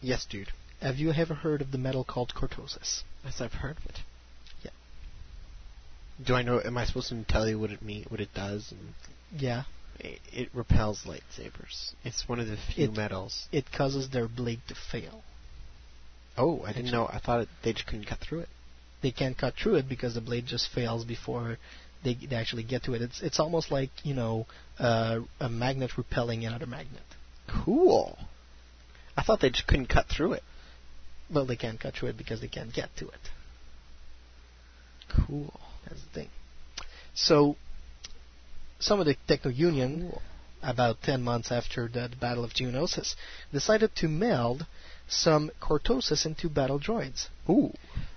Yes, dude. Have you ever heard of the metal called cortosis? Yes, I've heard of it. Yeah. Do I know? Am I supposed to tell you what it mean, what it does? And Yeah. it, it repels lightsabers. It's one of the few It- metals. It causes their blade to fail. Oh, I didn't know. I thought it, they just couldn't cut through it. They can't cut through it because the blade just fails before they, they actually get to it. It's it's almost like you know uh, a magnet repelling another magnet. Cool. I thought they just couldn't cut through it. Well, they can't cut through it because they can't get to it. Cool. That's the thing. So, some of the Techno Union, about 10 months after the, the Battle of Geonosis, decided to meld some Cortosis into battle droids. Ooh.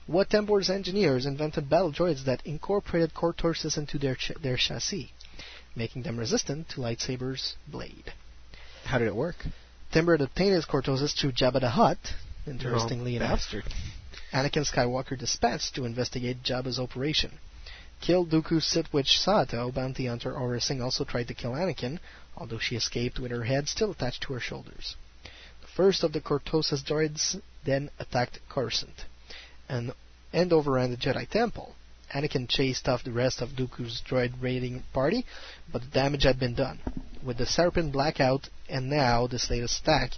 What Tambor's engineers invented battle droids that incorporated Cortosis into their, ch- their chassis, making them resistant to lightsabers' blade. How did it work? Timber had obtained his Cortosis through Jabba the Hutt, interestingly Oh, enough. bastard. Anakin Skywalker dispatched to investigate Jabba's operation. Killed Dooku's Sith Witch Sato, bounty hunter Aurra Sing also tried to kill Anakin, although she escaped with her head still attached to her shoulders. The first of the Cortosis droids then attacked Coruscant and, and overran the Jedi Temple. Anakin chased off the rest of Dooku's droid raiding party, but the damage had been done. With the Serpent blackout and now this latest attack,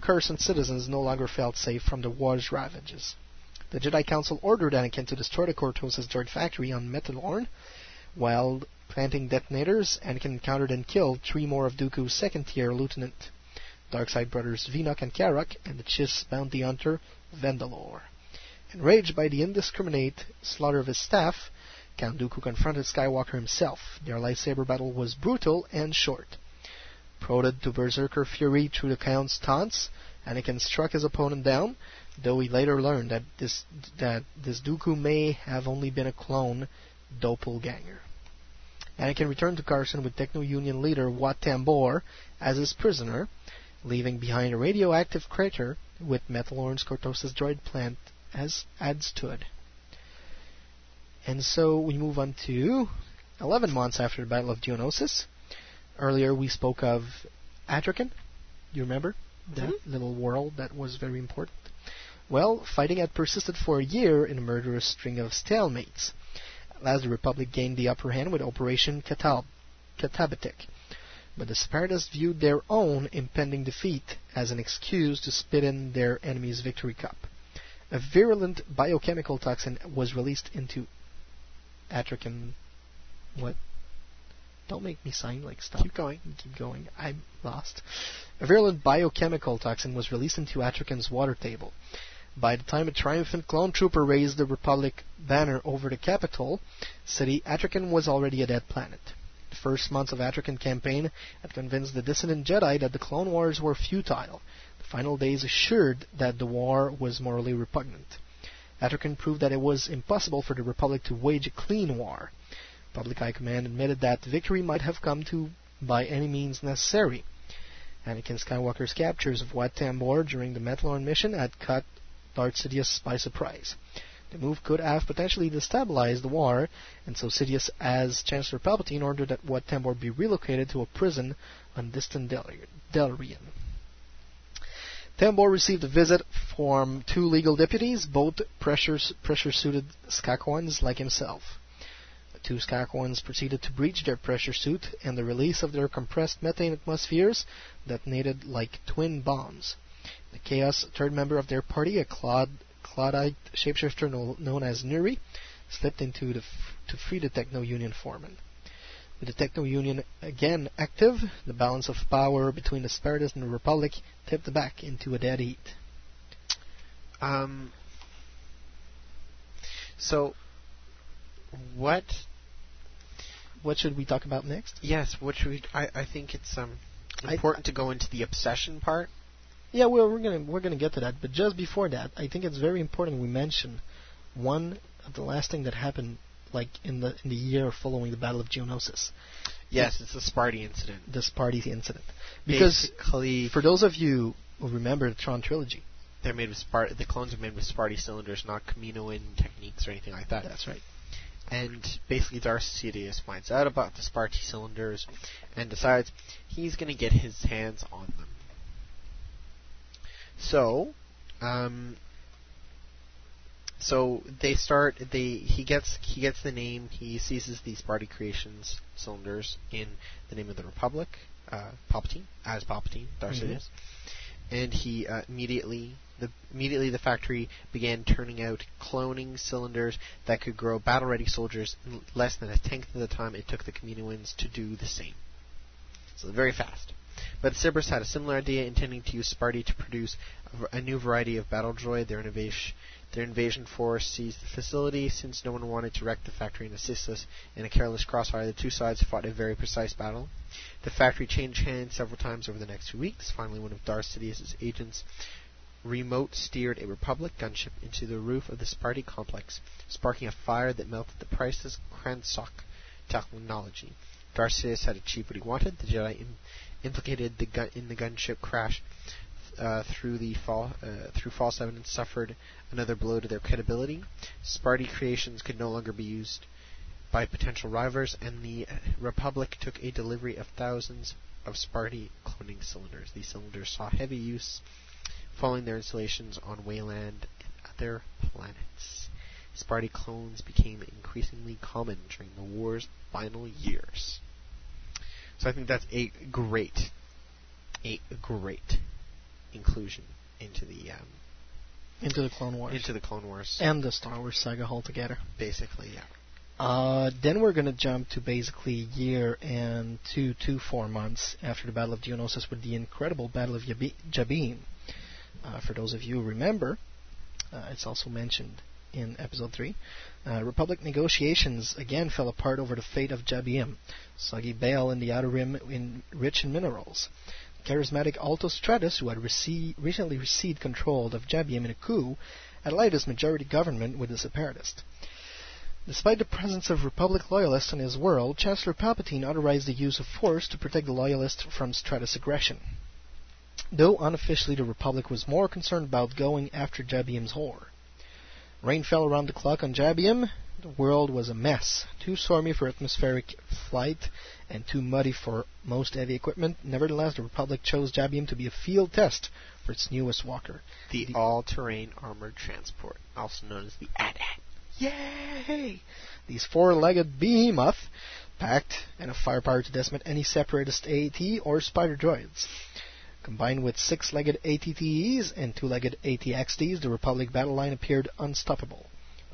Coruscant citizens no longer felt safe from the war's ravages. The Jedi Council ordered Anakin to destroy the Cortosis droid factory on Metalorn. While planting detonators, Anakin encountered and killed three more of Dooku's second-tier lieutenant, Darkside brothers Vinoc and Karak, and the Chiss bounty hunter Vendalore. Enraged by the indiscriminate slaughter of his staff, Count Dooku confronted Skywalker himself. Their lightsaber battle was brutal and short. Prodded to berserker fury through the Count's taunts, Anakin struck his opponent down, though he later learned that this that this Dooku may have only been a clone doppelganger. Anakin returned to Carson with Techno Union leader Wat Tambor as his prisoner, leaving behind a radioactive crater with Metalorn's Cortosis droid plant as adstood. And so we move on to 11 months after the Battle of Geonosis. Earlier we spoke of Atrakan. You remember? That mm-hmm. little world that was very important. Well, fighting had persisted for a year in a murderous string of stalemates. At last the Republic gained the upper hand with Operation Katab- Katabatic. But the separatists viewed their own impending defeat as an excuse to spit in their enemy's victory cup. A virulent biochemical toxin was released into Atrakan What? Don't make me sign like stop. Keep going. Keep going. I'm lost. A virulent biochemical toxin was released into Atrakan's water table. By the time a triumphant clone trooper raised the Republic banner over the capital city, Atrakan was already a dead planet. The first months of Atrakan campaign had convinced the dissident Jedi that the Clone Wars were futile. The final days assured that the war was morally repugnant. Atrakan proved that it was impossible for the Republic to wage a clean war. Republic High Command admitted that victory might have come to by any means necessary. Anakin Skywalker's captures of Wat Tambor during the Metalorn mission had caught Darth Sidious by surprise. The move could have potentially destabilized the war, and so Sidious, as Chancellor Palpatine, ordered that Wat Tambor be relocated to a prison on distant Del- Delrian. Tambor received a visit from two legal deputies, both pressure suited Skakoans like himself. Two Skakoans proceeded to breach their pressure suit, and the release of their compressed methane atmospheres detonated like twin bombs. The Chaos, third member of their party, a Claud, Clawdite shapeshifter no, known as Nuri, slipped into the to free the Techno Union foreman. With the Techno Union again active, the balance of power between the Separatists and the Republic tipped back into a dead heat. Um. So, what? What should we talk about next? Yes, what should we? I I think it's um important to go into the obsession part. Yeah, well, we're gonna we're gonna get to that, but just before that, I think it's very important we mention one of the last thing that happened, like in the in the year following the Battle of Geonosis. Yes, it's the Spaarti incident. The Spaarti incident, because Basically, for those of you who remember the Thrawn trilogy, they're made with Spart. The clones are made with Spaarti cylinders, not Kaminoan techniques or anything like that. that's right. And basically, Darth Sidious finds out about the Spaarti cylinders and decides he's going to get his hands on them. So, um, so they start. They he gets he gets the name. He seizes the Spaarti Creations cylinders in the name of the Republic, uh, Palpatine as Palpatine, Darth Mhm. Sidious, and he uh, immediately the immediately the factory began turning out cloning cylinders that could grow battle-ready soldiers in less than a tenth of the time it took the Kaminoans to do the same. So very fast. But Cerberus had a similar idea, intending to use Spaarti to produce a new variety of battle droid. Their invasion, their invasion force seized the facility. Since no one wanted to wreck the factory and assist us in a careless crossfire, the two sides fought a very precise battle. The factory changed hands several times over the next few weeks. Finally, one of Darth Sidious's agents remote steered a Republic gunship into the roof of the Spaarti complex, sparking a fire that melted the priceless Kransock technology. Sidious had achieved what he wanted. The Jedi Im- implicated the gun- in the gunship crash uh, through the fall uh, through false evidence suffered another blow to their credibility. Spaarti creations could no longer be used by potential rivals, and the uh, Republic took a delivery of thousands of Spaarti cloning cylinders. These cylinders saw heavy use following their installations on Wayland and other planets. Spaarti clones became increasingly common during the war's final years. So I think that's a great, a great inclusion into the um, Into the Clone Wars. into the Clone Wars. and the Star Wars saga altogether. Basically, yeah. Uh, then we're gonna jump to basically a year and two to four months after the Battle of Geonosis with the incredible Battle of Yabi- Jabiim. Uh, for those of you who remember, uh, it's also mentioned in Episode 3. Uh, Republic negotiations again fell apart over the fate of Jabiim, Soggy Bale in the Outer Rim in, rich in minerals. Charismatic Alto Stratus, who had rece- recently received control of Jabiim in a coup, allied his majority government with the Separatist. Despite the presence of Republic loyalists in his world, Chancellor Palpatine authorized the use of force to protect the loyalists from Stratus aggression. Though unofficially the Republic was more concerned about going after Jabiim's whore. Rain fell around the clock on Jabiim. The world was a mess. Too stormy for atmospheric flight and too muddy for most heavy equipment. Nevertheless, the Republic chose Jabim to be a field test for its newest walker. The, all-terrain armored transport, also known as the AT-AT. Yay! These four-legged behemoth packed enough firepower to decimate any separatist AT or spider droids. Combined with six-legged ATTEs and two-legged ATXTs, the Republic battle line appeared unstoppable.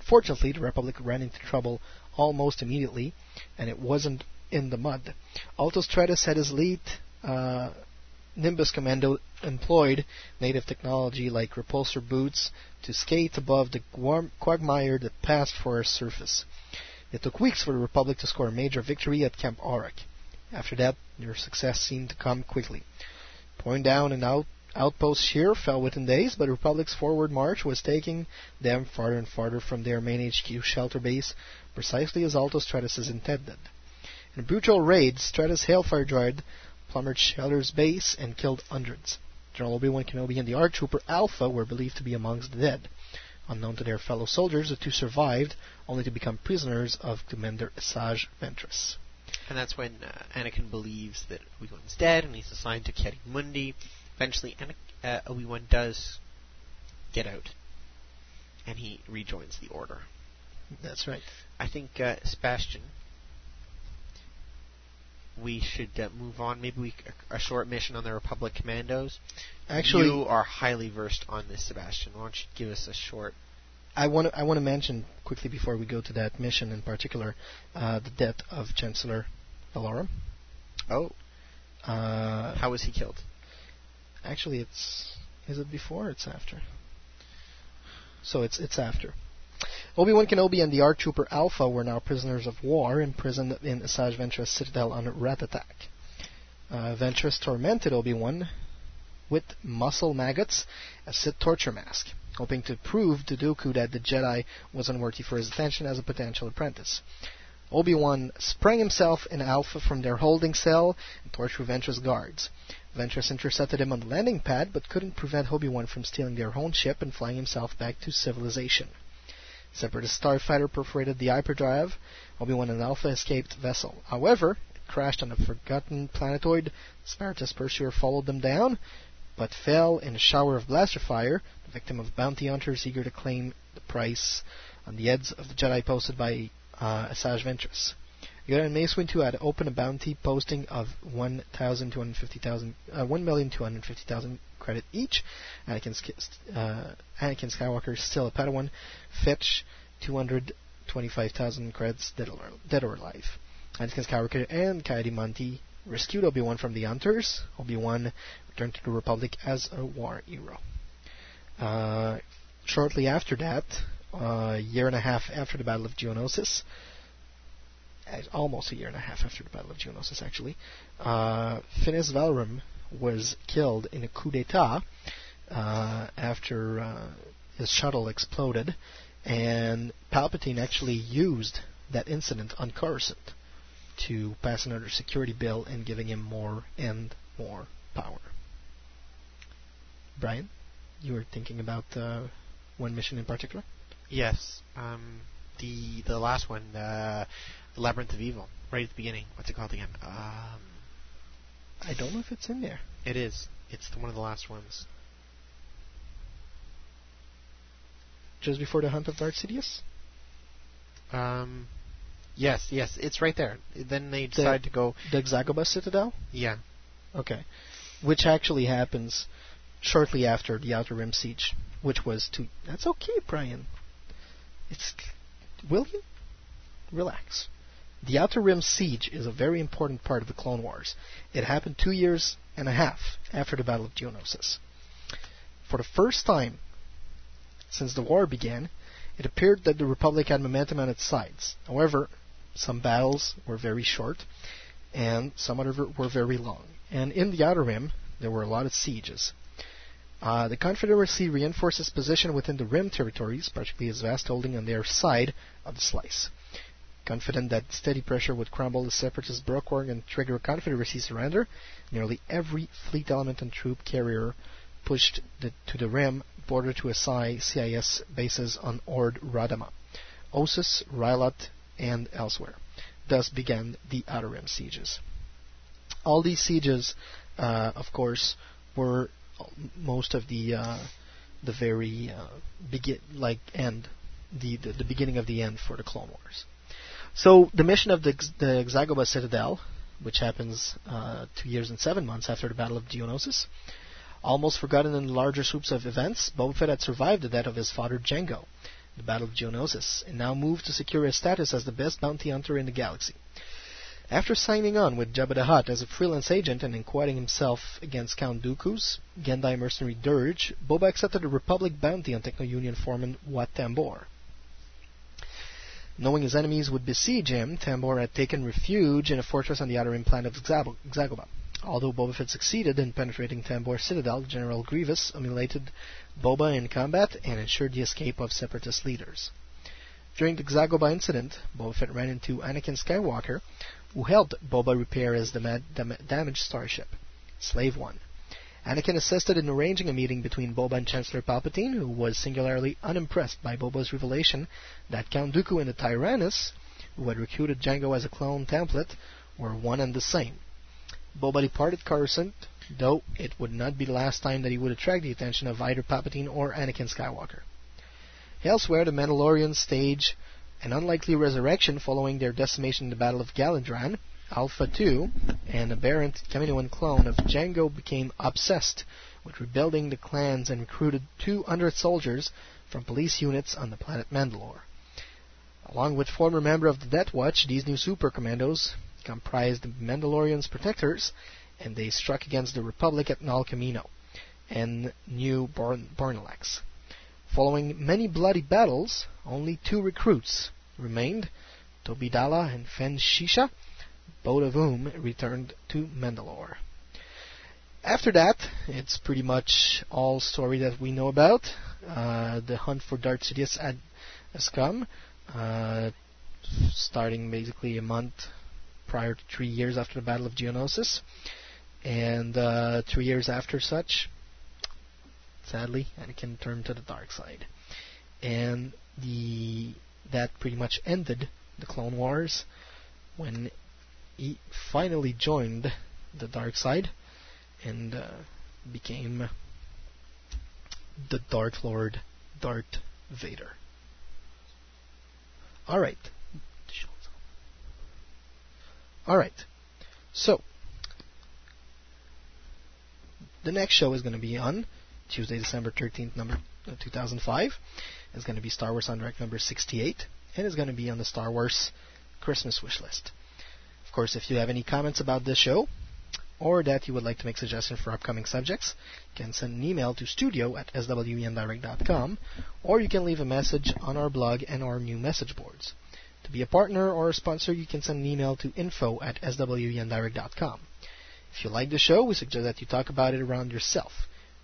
Fortunately, the Republic ran into trouble almost immediately, and it wasn't in the mud. Alto Stratus had his elite uh, Nimbus Commando employed native technology like repulsor boots to skate above the quagmire that passed for a surface. It took weeks for the Republic to score a major victory at Camp Auric. After that, their success seemed to come quickly. Pouring down and out outpost here fell within days, but the Republic's forward march was taking them farther and farther from their main HQ shelter base, precisely as Alto Stratus intended. In a brutal raid, Stratus Hailfire Droid plummeted Shelter's base and killed hundreds. General Obi-Wan Kenobi and the ARC Trooper Alpha were believed to be amongst the dead. Unknown to their fellow soldiers, the two survived, only to become prisoners of Commander Asajj Ventress. And that's when uh, Anakin believes that Obi-Wan's dead, and he's assigned to Ki-Adi-Mundi. Eventually, Ana- uh, Obi-Wan does get out, and he rejoins the Order. That's right. I think uh, Sebastian, we should uh, move on. Maybe we a, a short mission on the Republic Commandos. Actually- you are highly versed on this, Sebastian. Why don't you give us a short? I want to I want to mention quickly before we go to that mission in particular uh, the death of Chancellor Valorum. Oh, Uh, how was he killed? actually, it's is it before? or It's after. So it's it's after. Obi-Wan Kenobi and the ARC Trooper Alpha were now prisoners of war, imprisoned in Asajj Ventress Citadel under Rattatak. Uh, Ventress tormented Obi-Wan with muscle maggots as Sith torture mask, hoping to prove to Dooku that the Jedi was unworthy for his attention as a potential apprentice. Obi-Wan sprang himself and Alpha from their holding cell and tortured Ventress guards. Ventress intercepted him on the landing pad, but couldn't prevent Obi-Wan from stealing their own ship and flying himself back to civilization. Separatist starfighter perforated the hyperdrive. Obi-Wan and Alpha escaped vessel. However, it crashed on a forgotten planetoid. Separatist pursuer followed them down, but fell in a shower of blaster fire, victim of bounty hunters eager to claim the price on the heads of the Jedi posted by uh, Asajj Ventress. Yoda and Mace Windu had opened a bounty posting of 1,250,000, uh, 1,250,000 credit each. Anakin, uh, Anakin Skywalker still a Padawan. Fetch 225,000 credits dead or, dead or alive. Anakin Skywalker and Ki-Adi-Mundi rescued Obi-Wan from the Hunters. Obi-Wan returned to the Republic as a war hero. Uh, shortly after that, uh, a year and a half after the Battle of Geonosis, uh, almost a year and a half after the Battle of Geonosis, actually, uh, Finis Valorum was killed in a coup d'état uh, after his shuttle exploded, and Palpatine actually used that incident on Coruscant to pass another security bill and giving him more and more power. Brian, you were thinking about uh, one mission in particular? Yes. Um, the the last one, uh, the Labyrinth of Evil, right at the beginning. What's it called again? Um, I don't know if it's in there. it is. It's the, one of the last ones. Just before the Hunt of Darth Sidious? Um, yes, yes, it's right there. Then they decide to go. The Xagobah Citadel? Yeah. Okay. Which actually happens shortly after the Outer Rim siege, which was to. That's okay, Brian. It's. Will you? Relax. The Outer Rim siege is a very important part of the Clone Wars. It happened two years and a half after the Battle of Geonosis. For the first time since the war began, it appeared that the Republic had momentum on its sides. However, some battles were very short, and some other were very long. And in the Outer Rim, there were a lot of sieges. Uh, the Confederacy reinforced its position within the Rim territories, particularly its vast holding on their side of the slice. Confident that steady pressure would crumble the separatist breastwork and trigger Confederacy surrender, nearly every fleet element and troop carrier pushed the, to the rim border to assign CIS bases on Ord Radama, Ossus, Rylat, and elsewhere. Thus began the Outer Rim sieges. All these sieges, uh, of course, were most of the uh, the very uh, begin like end, the, the the beginning of the end for the Clone Wars. So the mission of the the Xagobah Citadel, which happens uh, two years and seven months after the Battle of Geonosis, almost forgotten in the larger swoops of events, Boba Fett had survived the death of his father Django. the Battle of Geonosis, and now moved to secure his status as the best bounty hunter in the galaxy. After signing on with Jabba the Hutt as a freelance agent and inquiring himself against Count Dooku's Gendai mercenary Durge, Boba accepted a Republic bounty on Techno Union foreman Wat Tambor. Knowing his enemies would besiege him, Tambor had taken refuge in a fortress on the outer rim planet of Xagobah. Although Boba Fett succeeded in penetrating Tambor's citadel, General Grievous humiliated Boba in combat and ensured the escape of separatist leaders. During the Xagobah incident, Boba Fett ran into Anakin Skywalker, who helped Boba repair his dama- dam- damaged starship, Slave One. Anakin assisted in arranging a meeting between Boba and Chancellor Palpatine, who was singularly unimpressed by Boba's revelation that Count Dooku and the Tyrannus, who had recruited Django as a clone template, were one and the same. Boba departed Coruscant, though it would not be the last time that he would attract the attention of either Palpatine or Anakin Skywalker. Elsewhere, the Mandalorians stage an unlikely resurrection following their decimation in the Battle of Galidraan. Alpha 2, an aberrant Kaminoan clone of Django, became obsessed with rebuilding the clans and recruited 200 soldiers from police units on the planet Mandalore. Along with former member of the Death Watch, these new super commandos comprised the Mandalorian's protectors, and they struck against the Republic at Nal Kamino and New Born- Bornalax. Following many bloody battles, only two recruits remained, Tobbi Dala and Fenn Shysa, both of whom returned to Mandalore. After that, it's pretty much all story that we know about. Uh, the hunt for Darth Sidious had, has come, uh, starting basically a month prior to three years after the Battle of Geonosis, and uh, three years after such, sadly, Anakin turned to the dark side, and the that pretty much ended the Clone Wars when he finally joined the dark side and uh, became the Dark Lord Darth Vader. Alright. Alright. So, the next show is going to be on Tuesday, December 13th, number uh, 2005. It's going to be Star Wars en Direct number 68, and it's going to be on the Star Wars Christmas wish list. Of course, if you have any comments about this show, or that you would like to make suggestions for upcoming subjects, you can send an email to studio at swendirect.com, or you can leave a message on our blog and our new message boards. To be a partner or a sponsor, you can send an email to info at swendirect.com. If you like the show, we suggest that you talk about it around yourself.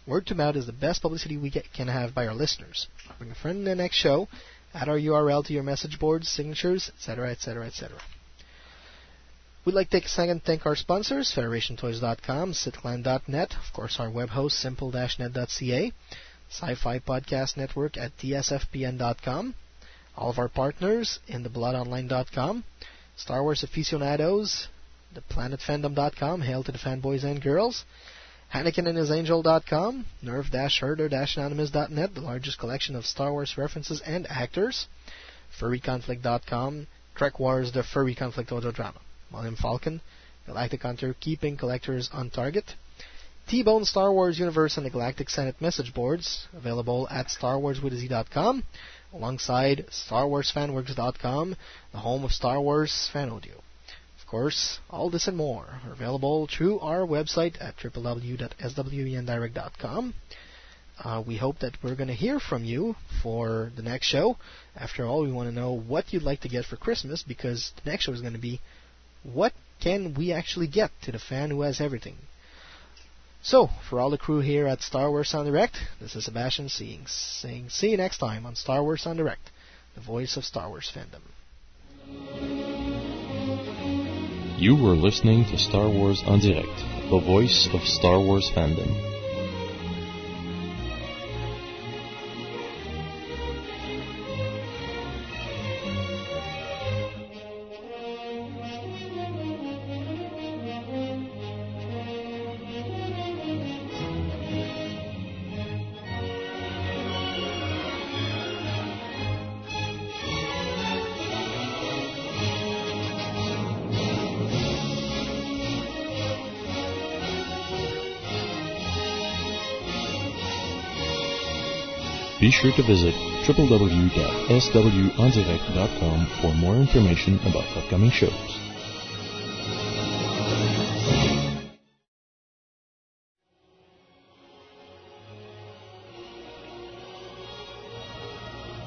Word to mouth is the best publicity we get, can have by our listeners. Bring a friend in the next show, add our URL to your message boards, signatures, etc., etc., etc. We'd like to take a second to thank our sponsors, FederationToys.com, Sitclan.net, of course our web host, simple-net.ca, Sci-Fi Podcast Network at TSFPN.com, all of our partners in the thebloodonline.com, Star Wars aficionados, theplanetfandom.com, hail to the fanboys and girls, HannikinandHisAngel.com, nerve-herder-anonymous.net, the largest collection of Star Wars references and actors, FurryConflict.com, Trek Wars, the Furry Conflict Audio Drama, William Falcon, Galactic Hunter, keeping collectors on target, T-Bone Star Wars Universe and the Galactic Senate message boards, available at StarWarsWithAZ.com, alongside StarWarsFanWorks.com, the home of Star Wars fan audio. Of course, all this and more are available through our website at www.swendirect.com. Uh, we hope that we're going to hear from you for the next show. After all, we want to know what you'd like to get for Christmas because the next show is going to be what can we actually get to the fan who has everything. So, for all the crew here at Star Wars en Direct, this is Sebastian seeing, saying see you next time on Star Wars en Direct, the voice of Star Wars fandom. You were listening to Star Wars en Direct, the voice of Star Wars fandom. Be sure to visit www.swendirect.com for more information about upcoming shows.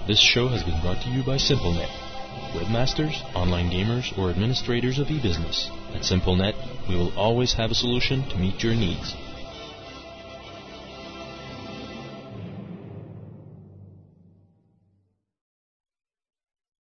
This show has been brought to you by SimpleNet. Webmasters, online gamers, or administrators of e-business. At SimpleNet, we will always have a solution to meet your needs.